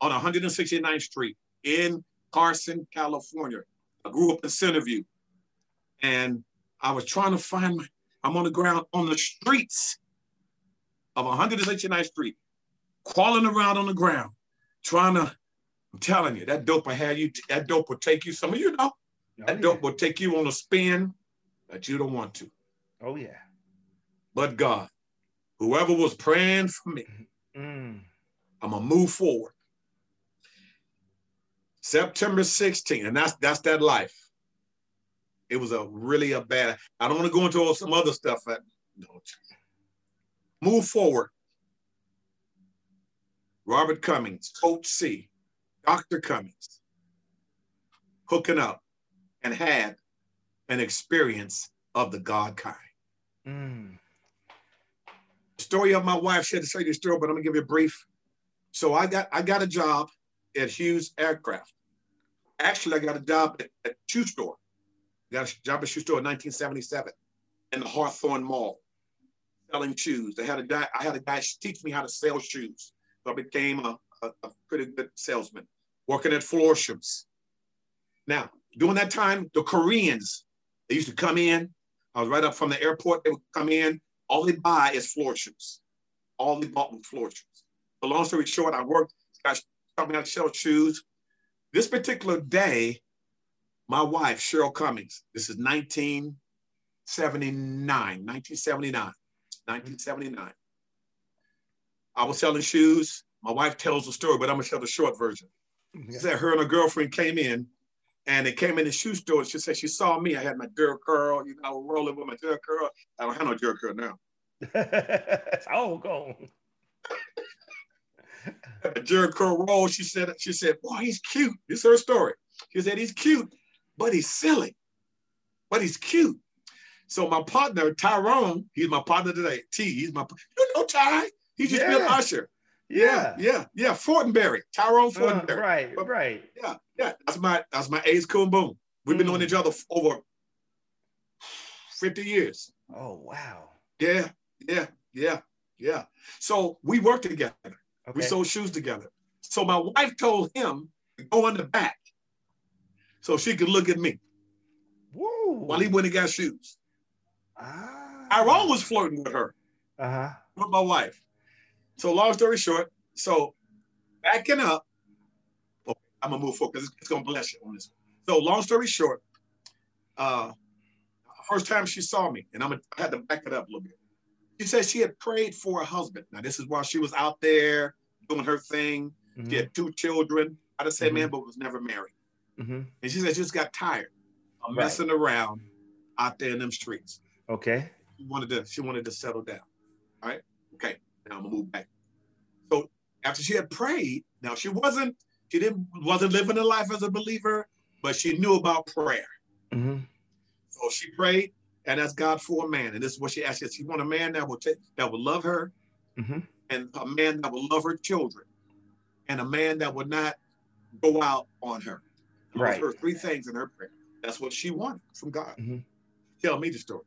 on 169th Street in Carson, California. I grew up in Centerview. And I was trying to find my, I'm on the ground on the streets of 169th Street, crawling around on the ground, trying to, I'm telling you, that dope will have you, that dope will take you, some of you know, Oh, that yeah. dope will take you on a spin that you don't want to. Oh yeah. But God, whoever was praying for me, Mm. I'm gonna move forward. September 16th, and that's that's that life. It was a really a bad. I don't want to go into all some other stuff. That, no. Move forward. Robert Cummings, Coach C, Dr. Cummings, hooking up and had an experience of the God kind. Mm. story of my wife. She had to say this story, but I'm gonna give you a brief. So I got I got a job at Hughes Aircraft. Actually, I got a job at, at shoe store. Got a job at shoe store in 1977 in the Hawthorne Mall, selling shoes. They had a guy. I had a guy teach me how to sell shoes. So I became a, a, a pretty good salesman, working at Florsheims. Now, during that time, the Koreans they used to come in. I was right up from the airport. They would come in. All they buy is floor shoes. All they bought was floor shoes. But long story short, I worked, got taught me how to sell shoes. This particular day, my wife, Cheryl Cummings, this is 1979, 1979, 1979. I was selling shoes. My wife tells the story, but I'm gonna tell the short version. She said her and her girlfriend came in and they came in the shoe store. And She said she saw me. I had my Jheri curl, you know, I was rolling with my Jheri curl. I don't have no Jheri curl now. it's all gone. Curl roll. She said, she said, boy, he's cute. This is her story. She said, he's cute, but he's silly. But he's cute. So my partner, Tyrone, he's my partner today. T, he's my, you know Ty. He just been usher. Yeah, yeah, yeah. Fortenberry, Tyrone Uh, Fortenberry. right, right. Yeah, yeah. That's my that's my ace coon boom. We've been Mm. knowing each other f- over 50 years. Oh wow. Yeah, yeah, yeah, yeah. So we worked together. Okay. We sold shoes together. So my wife told him to go in the back so she could look at me Woo. while he went and got shoes. Ah. Tyrone was flirting with her, Uh-huh. with my wife. So long story short, so backing up, okay, I'm gonna move forward because it's, it's gonna bless you on this. So long story short, uh, first time she saw me, and I'm gonna, I had to back it up a little bit. She said she had prayed for a husband. Now this is while she was out there doing her thing. Mhm. She had two children. I just said Mhm. man, but was never married. Mhm. And she said she just got tired of Right. messing around out there in them streets. Okay. She wanted to, she wanted to settle down. All right. Okay. Now I'm gonna move back. So after she had prayed, now she wasn't, she didn't wasn't living a life as a believer, but she knew about prayer. hmm So she prayed and asked God for a man. And this is what she asked. She She want a man that will take that will love her hmm and a man that will love her children and a man that would not go out on her. Those Right. were three things in her prayer. That's what she wanted from God. Mhm. Tell me the story.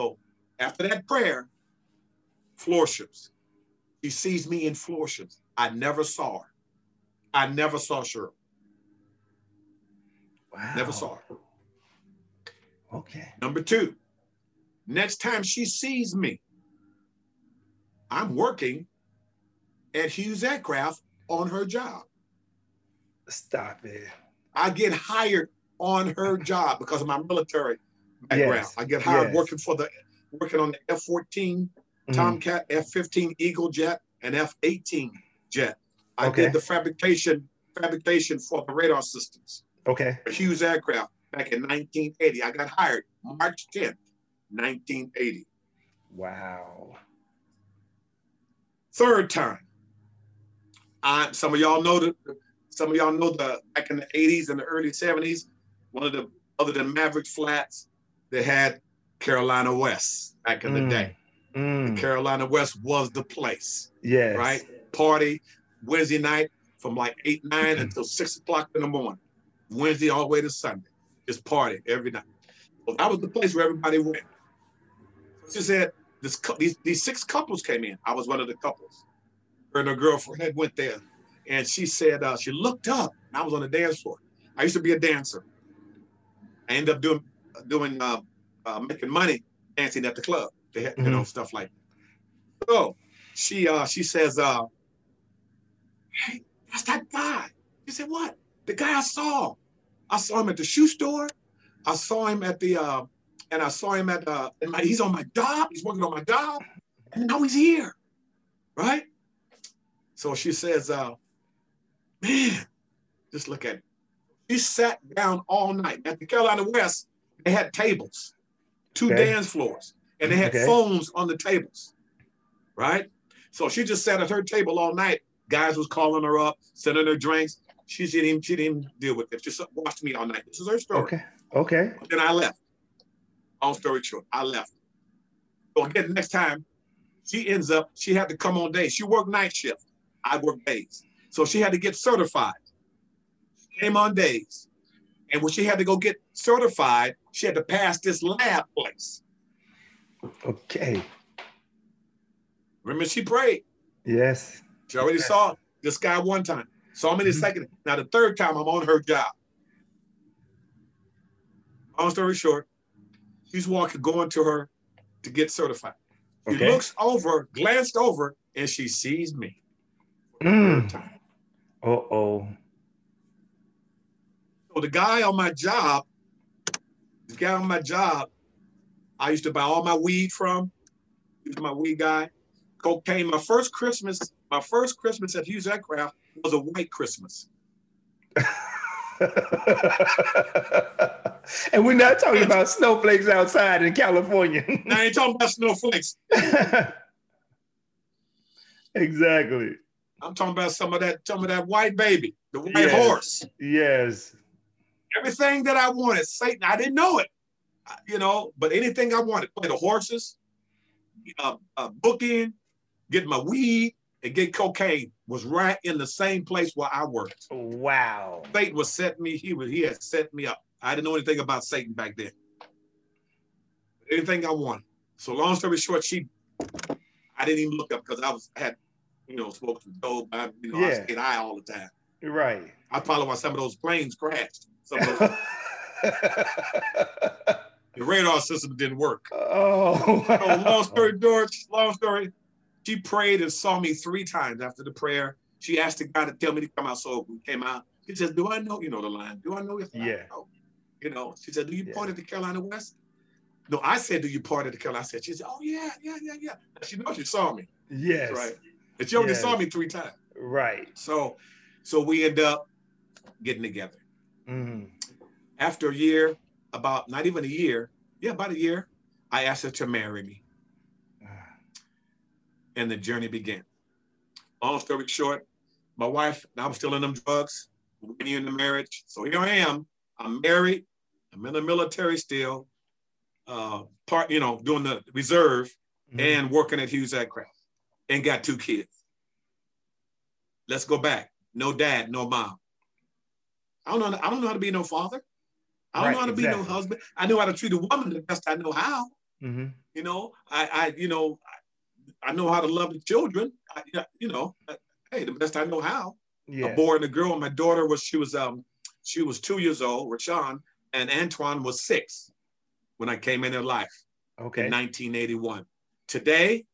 So after that prayer, Florships. She sees me in Florships. I never saw her. I never saw Cheryl. Wow. Never saw her. Okay. Number two, next time she sees me, I'm working at Hughes Aircraft on her job. Stop it. I get hired on her job because of my military background. Yes, I get hired yes. working for the working on the F-14 Mhm. Tomcat, F-15 Eagle jet, and F-18 jet. I Okay. did the fabrication fabrication for the radar systems. Okay. Hughes Aircraft back in 1980. I got hired March 10th, 1980. Wow. Third time. I, some of y'all know the some of y'all know the back in the 80s and the early 70s, one of the other than Maverick Flats, they had Carolina West back in the Mm. day. Mm. Carolina West was the place, Yes. right? Party Wednesday night from like eight, nine Mm-hmm. until six o'clock in the morning. Wednesday all the way to Sunday. Just party every night. Well, that was the place where everybody went. She said this these, these six couples came in. I was one of the couples. Her and her girlfriend had went there. And she said, uh, she looked up and I was on the dance floor. I used to be a dancer. I ended up doing doing uh, uh, making money dancing at the club. They had, you know, stuff like that. So she uh she says, uh, hey, that's that guy. She said, what? The guy I saw. I saw him at the shoe store. I saw him at the uh, and I saw him at uh and my, he's on my job, he's working on my job, and now he's here. Right? So she says, uh, man, just look at it. She sat down all night. At the Carolina West, they had tables, two Okay. dance floors, and they had Okay. phones on the tables. Right? So she just sat at her table all night. Guys was calling her up, sending her drinks. She didn't she didn't deal with it. She just watched me all night. This is her story. Okay. Okay. Then I left. Long story short, I left. So again, next time, she ends up, she had to come on days. She worked night shift. I work days. So she had to get certified. Came on days. And when she had to go get certified, she had to pass this lab place. Okay. Remember, she prayed. Yes. She already saw this guy one time. Saw me the Mhm. second. Now the third time I'm on her job. Long story short, she's walking, going to her to get certified. She Okay. looks over, glanced over, and she sees me. Mm. Uh oh. So the guy on my job, the guy on my job, I used to buy all my weed from. He was my weed guy. Cocaine. My first Christmas, my first Christmas at Hughes Aircraft was a white Christmas. and we're not talking about snowflakes outside in California. I ain't talking about snowflakes. exactly. I'm talking about some of that, some of that white baby, the white Yes. horse. Yes. Everything that I wanted, Satan. I didn't know it, you know, but anything I wanted, play the horses, uh, uh, booking, get my weed, and get cocaine was right in the same place where I worked. Wow. Satan was setting me. He was. He had set me up. I didn't know anything about Satan back then. Anything I wanted. So long story short, she. I didn't even look up because I was had, you know, smoked some dope. I, you know, I Yeah. stayed high all the time. Right. I probably why some of those planes crashed. Some of the radar system didn't work. oh. So long story short, long story. She prayed and saw me three times after the prayer. She asked the guy to tell me to come out. So we came out. She says, Do I know? You know the line. Do I know I Yeah. know? You know, she said, Do you Yeah. part of the Carolina West? No, I said, Do you part of the Carolina? I said, She said, Oh, yeah, yeah, yeah, yeah. She knows she saw me. Yes. Right. And she only Yes. saw me three times. Right. So so we end up getting together. Mhm. After a year, about not even a year, yeah, about a year, I asked her to marry me. and the journey began. Long story short, my wife, I was still in them drugs, when you in the marriage. So here I am. I'm married. I'm in the military still, uh, part, you know, doing the reserve Mhm. and working at Hughes Aircraft and got two kids. Let's go back. No dad, no mom. I don't know. I don't know how to be no father. I don't Right, know how to be no husband. I know how to treat a woman the best I know how. Mhm. You know, I, I, you know, I, I know how to love the children. I, you know, I- hey, the best I know how. A boy and a girl. My daughter was she was um she was two years old, Rashawn, and Antoine was six when I came in their life Okay. in 1981. Today,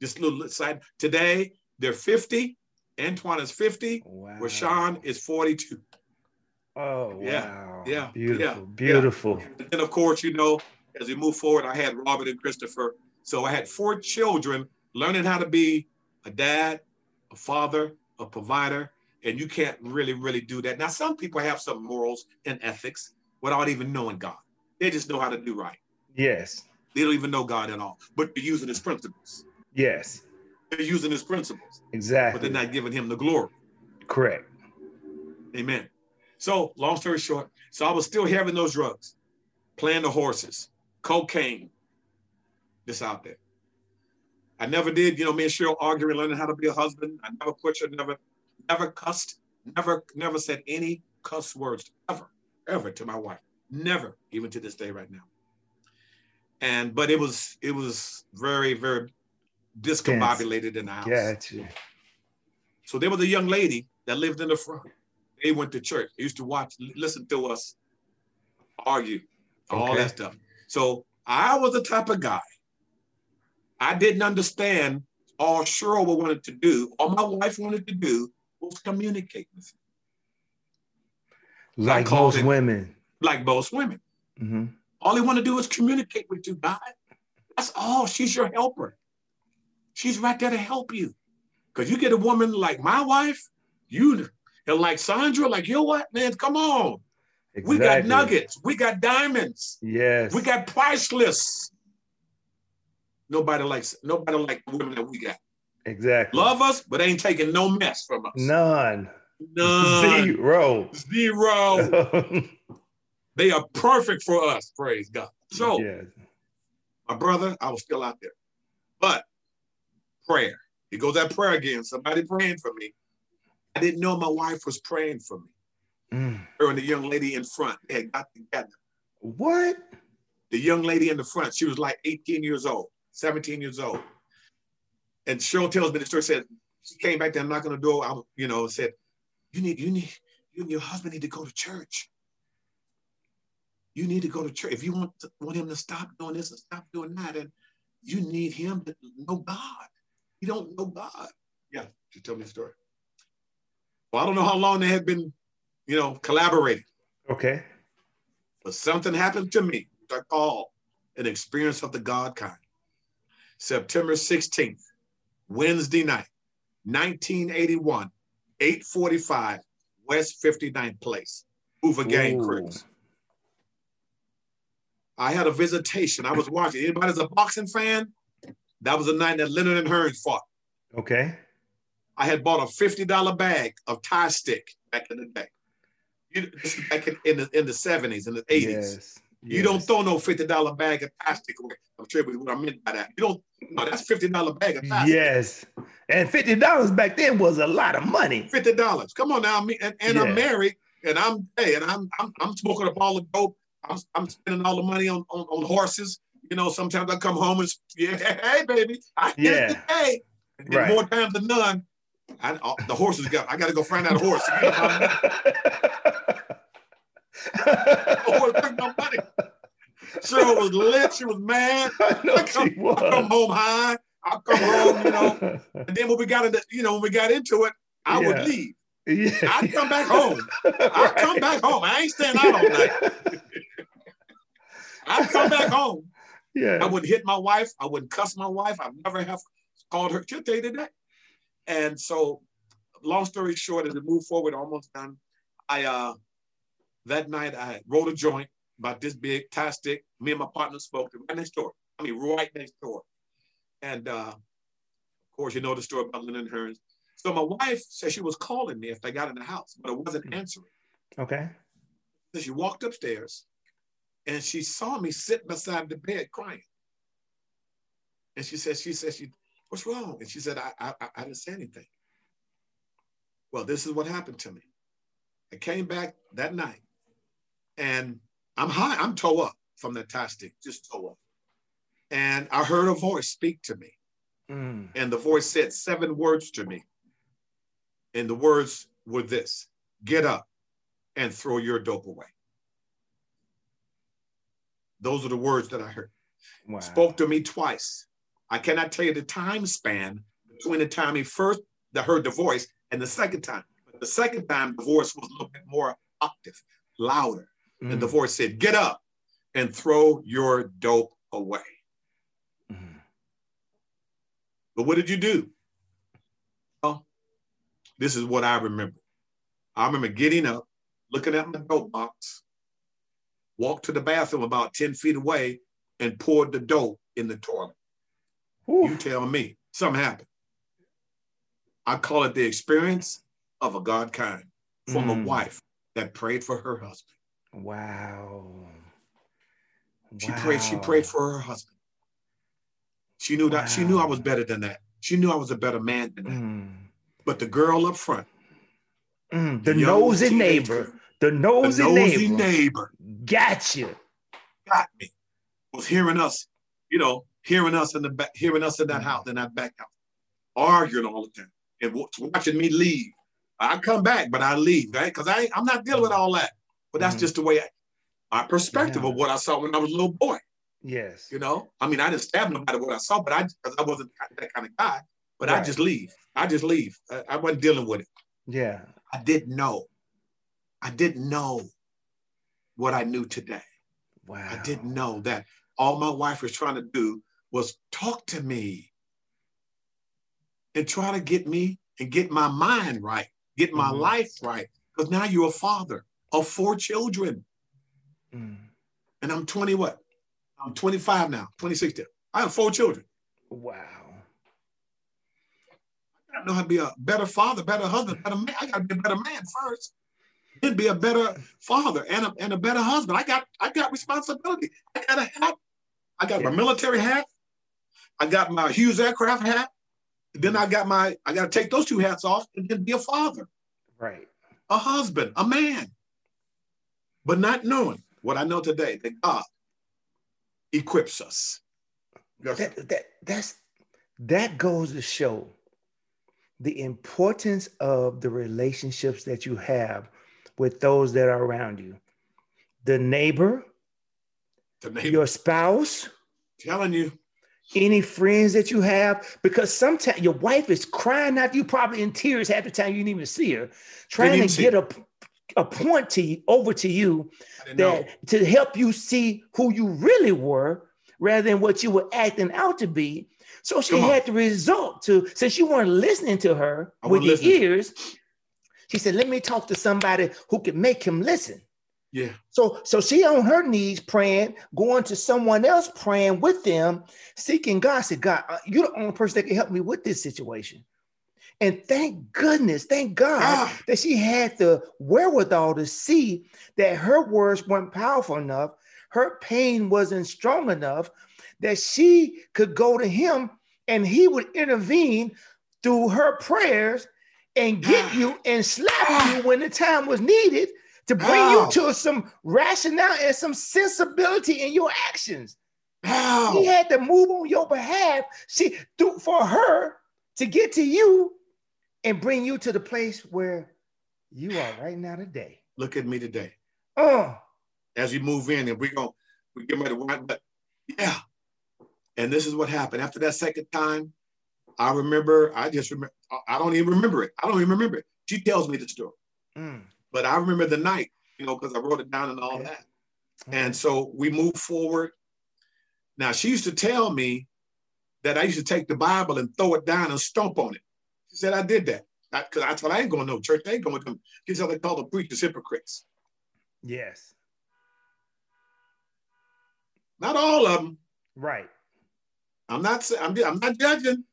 just a little side. Today they're 50. Antoine is 50. Wow. Rashawn is 42. Oh Yeah, wow. yeah, Beautiful. yeah, Beautiful. And of course, you know, as we move forward, I had Robert and Christopher. So I had four children learning how to be a dad, a father, a provider, and you can't really, really do that. Now, some people have some morals and ethics without even knowing God. They just know how to do right. Yes. They don't even know God at all, but they're using his principles. Yes. They're using his principles, Exactly. but they're not giving him the glory. Correct. Amen. So, long story short, so I was still having those drugs, playing the horses, cocaine, this out there. I never did, you know, me and Cheryl arguing, learning how to be a husband. I never pushed, her, never, never cussed, never, never said any cuss words ever, ever to my wife. Never, even to this day right now. And but it was it was very, very discombobulated in the house. Gotcha. So there was a young lady that lived in the front. They went to church. They used to watch, listen to us argue, all that stuff. So I was the type of guy. I didn't understand all Cheryl wanted to do, all my wife wanted to do was communicate with me, Like most it- women. like most women. hmm All they want to do is communicate with you, God. That's all. She's your helper. She's right there to help you. Because you get a woman like my wife, you and like Sandra, like you know what, man? Come on. We got nuggets. We got diamonds. Yes. We got priceless. Nobody likes nobody like the women that we got. exactly. Love us, but ain't taking no mess from us. None. None. Zero. Zero. They are perfect for us. Praise God. So yes. my brother, I was still out there. But prayer. It goes that prayer again. Somebody praying for me. I didn't know my wife was praying for me. Mm. Her and the young lady in front they had got together. What? The young lady in the front, she was like 18 years old, 17 years old. And Cheryl tells me the story said she came back there knocking on the door. I, you know, said, "You need, you need, you and your husband need to go to church. You need to go to church if you want to, want him to stop doing this and stop doing that, and you need him to know God. You don't know God." Yeah, she told me the story. Well, I don't know how long they had been, you know, collaborating. Okay. But something happened to me, which I call an experience of the God kind. September 16th, Wednesday night, 1981, 845 West 59th Place, Hoover Gang Ooh. Crips. I had a visitation. I was watching. Anybody's a boxing fan? That was the night that Leonard and Hearns fought. Okay. I had bought a $50 bag of Thai stick back in the day. You, this is back in, in, the, in the 70s and the 80s. Yes. You don't throw no fifty dollar bag of plastic away. I'm sure what I meant by that. You don't. No, that's fifty dollar bag of plastic. Yes. And fifty dollars back then was a lot of money. Fifty dollars. Come on now. Me and, and Yeah. I'm married, and I'm hey, and I'm I'm, I'm smoking up all the dope. I'm, I'm spending all the money on, on on horses. You know, sometimes I come home and yeah, hey baby, I get Yeah. it today. And Right. more times than none, I, uh, the horses got. I got to go find that horse. The horse took my money. Cheryl was lit. She was mad. I know I come, she I come home high. I come home, you know. And then when we got into, you know, when we got into it, I Yeah. would leave. Yeah. I'd come back home. I'd come back home. I ain't staying out all night. I'd come back home. Yeah. I wouldn't hit my wife. I wouldn't cuss my wife. I never have called her. She'll tell you that. And so, long story short, as we move forward, almost done. I uh that night I wrote a joint about this big Thai stick. Me and my partner smoked it right next door. I mean, right next door. And uh, of course, you know the story about Leonard Hearns. So my wife said she was calling me if I got in the house, but I wasn't answering. Okay. So she walked upstairs and she saw me sitting beside the bed crying. And she said, she said, she, what's wrong? And she said, I, I, I- didn't say anything. Well, this is what happened to me. I came back that night and I'm high, I'm toe up from that Thai stick, just toe up. And I heard a voice speak to me. Mm. And the voice said seven words to me. And the words were this get up and throw your dope away. Those are the words that I heard. Wow. Spoke to me twice. I cannot tell you the time span between the time he first heard the voice and the second time. But the second time, the voice was a little bit more octave, louder. And the Mm. voice said, Get up and throw your dope away. Mm. But what did you do? Well, this is what I remember. I remember getting up, looking at my dope box, walked to the bathroom about 10 feet away, and poured the dope in the toilet. Ooh. You tell me, something happened. I call it the experience of a God kind from mm. a wife that prayed for her husband. Wow. She wow. prayed, she prayed for her husband. She knew that wow. she knew I was better than that. She knew I was a better man than that. Mm. But the girl up front, mm. the, the nosy neighbor, the nosy, the nosy neighbor, neighbor, gotcha, got me. Was hearing us, you know, hearing us in the back, hearing us in that house, in that back house, arguing all the time, and watching me leave. I come back, but I leave, right? Because I I'm not dealing with all that. But that's mm just the way I, my perspective yeah. of what I saw when I was a little boy. Yes. You know, I mean, I didn't stab nobody what I saw, but I because I wasn't that kind of guy. But right. I just leave. I just leave. I, I wasn't dealing with it. Yeah. I didn't know. I didn't know what I knew today. Wow. I didn't know that all my wife was trying to do was talk to me and try to get me and get my mind right, get my mm-hmm. life right. Because now you're a father of four children. Mm. And I'm 20 what? I'm 25 now, 26. I have four children. Wow. I gotta know how to be a better father, better husband, better man. I gotta be a better man first. Then be a better father and a, and a better husband. I got I got responsibility. I got a hat. I got yes. my military hat. I got my Hughes aircraft hat. Then I got my I gotta take those two hats off and then be a father. Right. A husband, a man. But not knowing what I know today, that God equips us. That, that, that's, that goes to show the importance of the relationships that you have with those that are around you. The neighbor, the neighbor. your spouse, telling you, any friends that you have, because sometimes your wife is crying out, you probably in tears half the time you didn't even see her, trying to get a, a point to you, over to you that know. to help you see who you really were rather than what you were acting out to be. So she had to resort to, since you weren't listening to her I with your listen. ears, she said, let me talk to somebody who can make him listen. Yeah. So so she on her knees praying, going to someone else praying with them, seeking God. Said, God, uh, you're the only person that can help me with this situation. And thank goodness, thank God ah. that she had the wherewithal to see that her words weren't powerful enough, her pain wasn't strong enough, that she could go to him and he would intervene through her prayers and get ah. you and slap ah. you when the time was needed to bring you to some rationale and some sensibility in your actions. He had to move on your behalf. She do for her to get to you and bring you to the place where you are right now today. Look at me today. Oh. As you move in, and we're gonna we get ready to run, but yeah. And this is what happened. After that second time, I remember, I just remember, I don't even remember it. I don't even remember it. She tells me the story. Mm. But I remember the night, you know, because I wrote it down and all okay. that. And so we moved forward. Now she used to tell me that I used to take the Bible and throw it down and stomp on it. She said I did that because I, I thought I ain't going to no church. I ain't going to come. Said they call the preachers hypocrites. Yes. Not all of them. Right. I'm not. I'm. I'm not judging.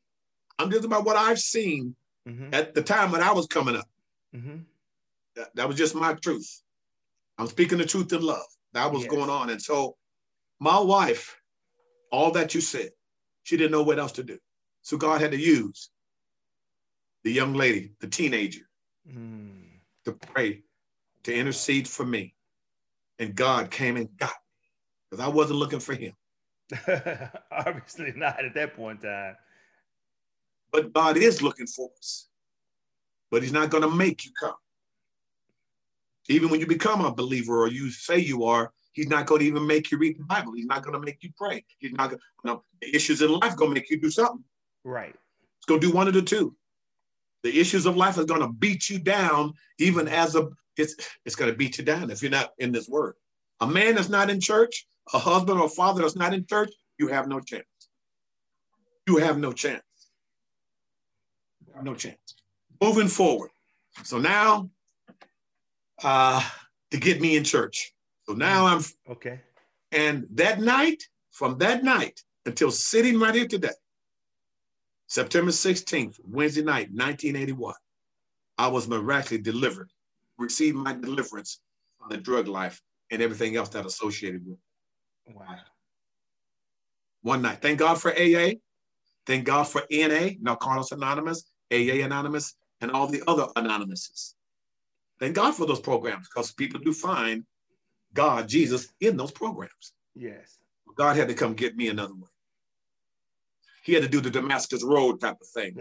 I'm just about what I've seen mm-hmm. at the time when I was coming up. Mm-hmm. That, that, was just my truth. I'm speaking the truth in love. That was yes. going on, and so my wife, all that you said, she didn't know what else to do. So God had to use the young lady, the teenager, mm. to pray, to intercede for me. And God came and got me because I wasn't looking for him. Obviously not at that point in time. But God is looking for us. But he's not going to make you come. Even when you become a believer or you say you are, he's not going to even make you read the Bible. He's not going to make you pray. He's not going to, you know, the issues in life going to make you do something. Right. It's going to do one of the two. The issues of life is going to beat you down, even as a, it's, it's going to beat you down if you're not in this word. A man that's not in church, a husband or a father that's not in church, you have no chance. You have no chance. No chance. Moving forward. So now uh, to get me in church. So now I'm Okay. and that night, from that night until sitting right here today, September 16th, Wednesday night, 1981, I was miraculously delivered, received my deliverance from the drug life and everything else that associated with it. Wow. one night. Thank God for AA. Thank God for NA, Narcotics Anonymous, AA Anonymous, and all the other anonymouses. Thank God for those programs because people do find God, Jesus, in those programs. Yes. God had to come get me another way. He had to do the Damascus Road type of thing.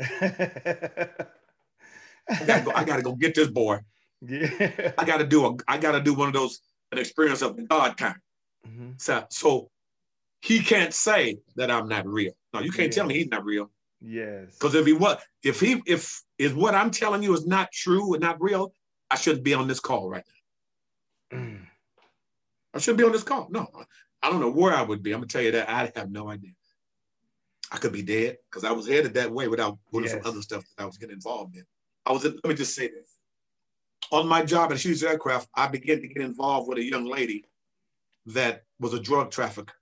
I gotta go, I gotta go get this boy. yeah. I gotta do a I gotta do one of those an experience of the God kind. Mhm. So, so he can't say that I'm not real. No, you can't tell me he's not real. Yes. Because if he was, if he, if is what I'm telling you is not true and not real, I shouldn't be on this call right now. Mm. I shouldn't be on this call. No, I don't know where I would be. I'm gonna tell you that I have no idea. I could be dead because I was headed that way without doing some other stuff that I was getting involved in. I was. Let me just say this. On my job at Hughes Aircraft, I began to get involved with a young lady that was a drug trafficker,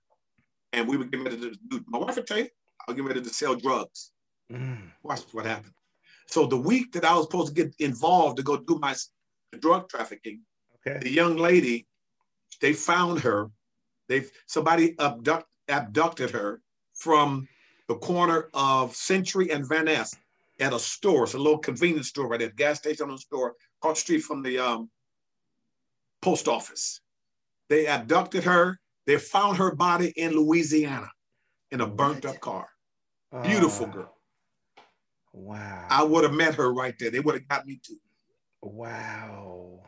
and we were getting ready to do. My wife would tell you, I was getting ready to sell drugs. Mm. Watch what happened. So the week that I was supposed to get involved to go do my drug trafficking, Okay. the young lady, they found her. They somebody abduct, abducted her from the corner of Century and Van Ness at a store. It's a little convenience store right there, gas station on the store, across the street from the um, post office. They abducted her. They found her body in Louisiana in a burnt up car. Beautiful Ah, girl. Wow. I would have met her right there. They would have got me too. Wow.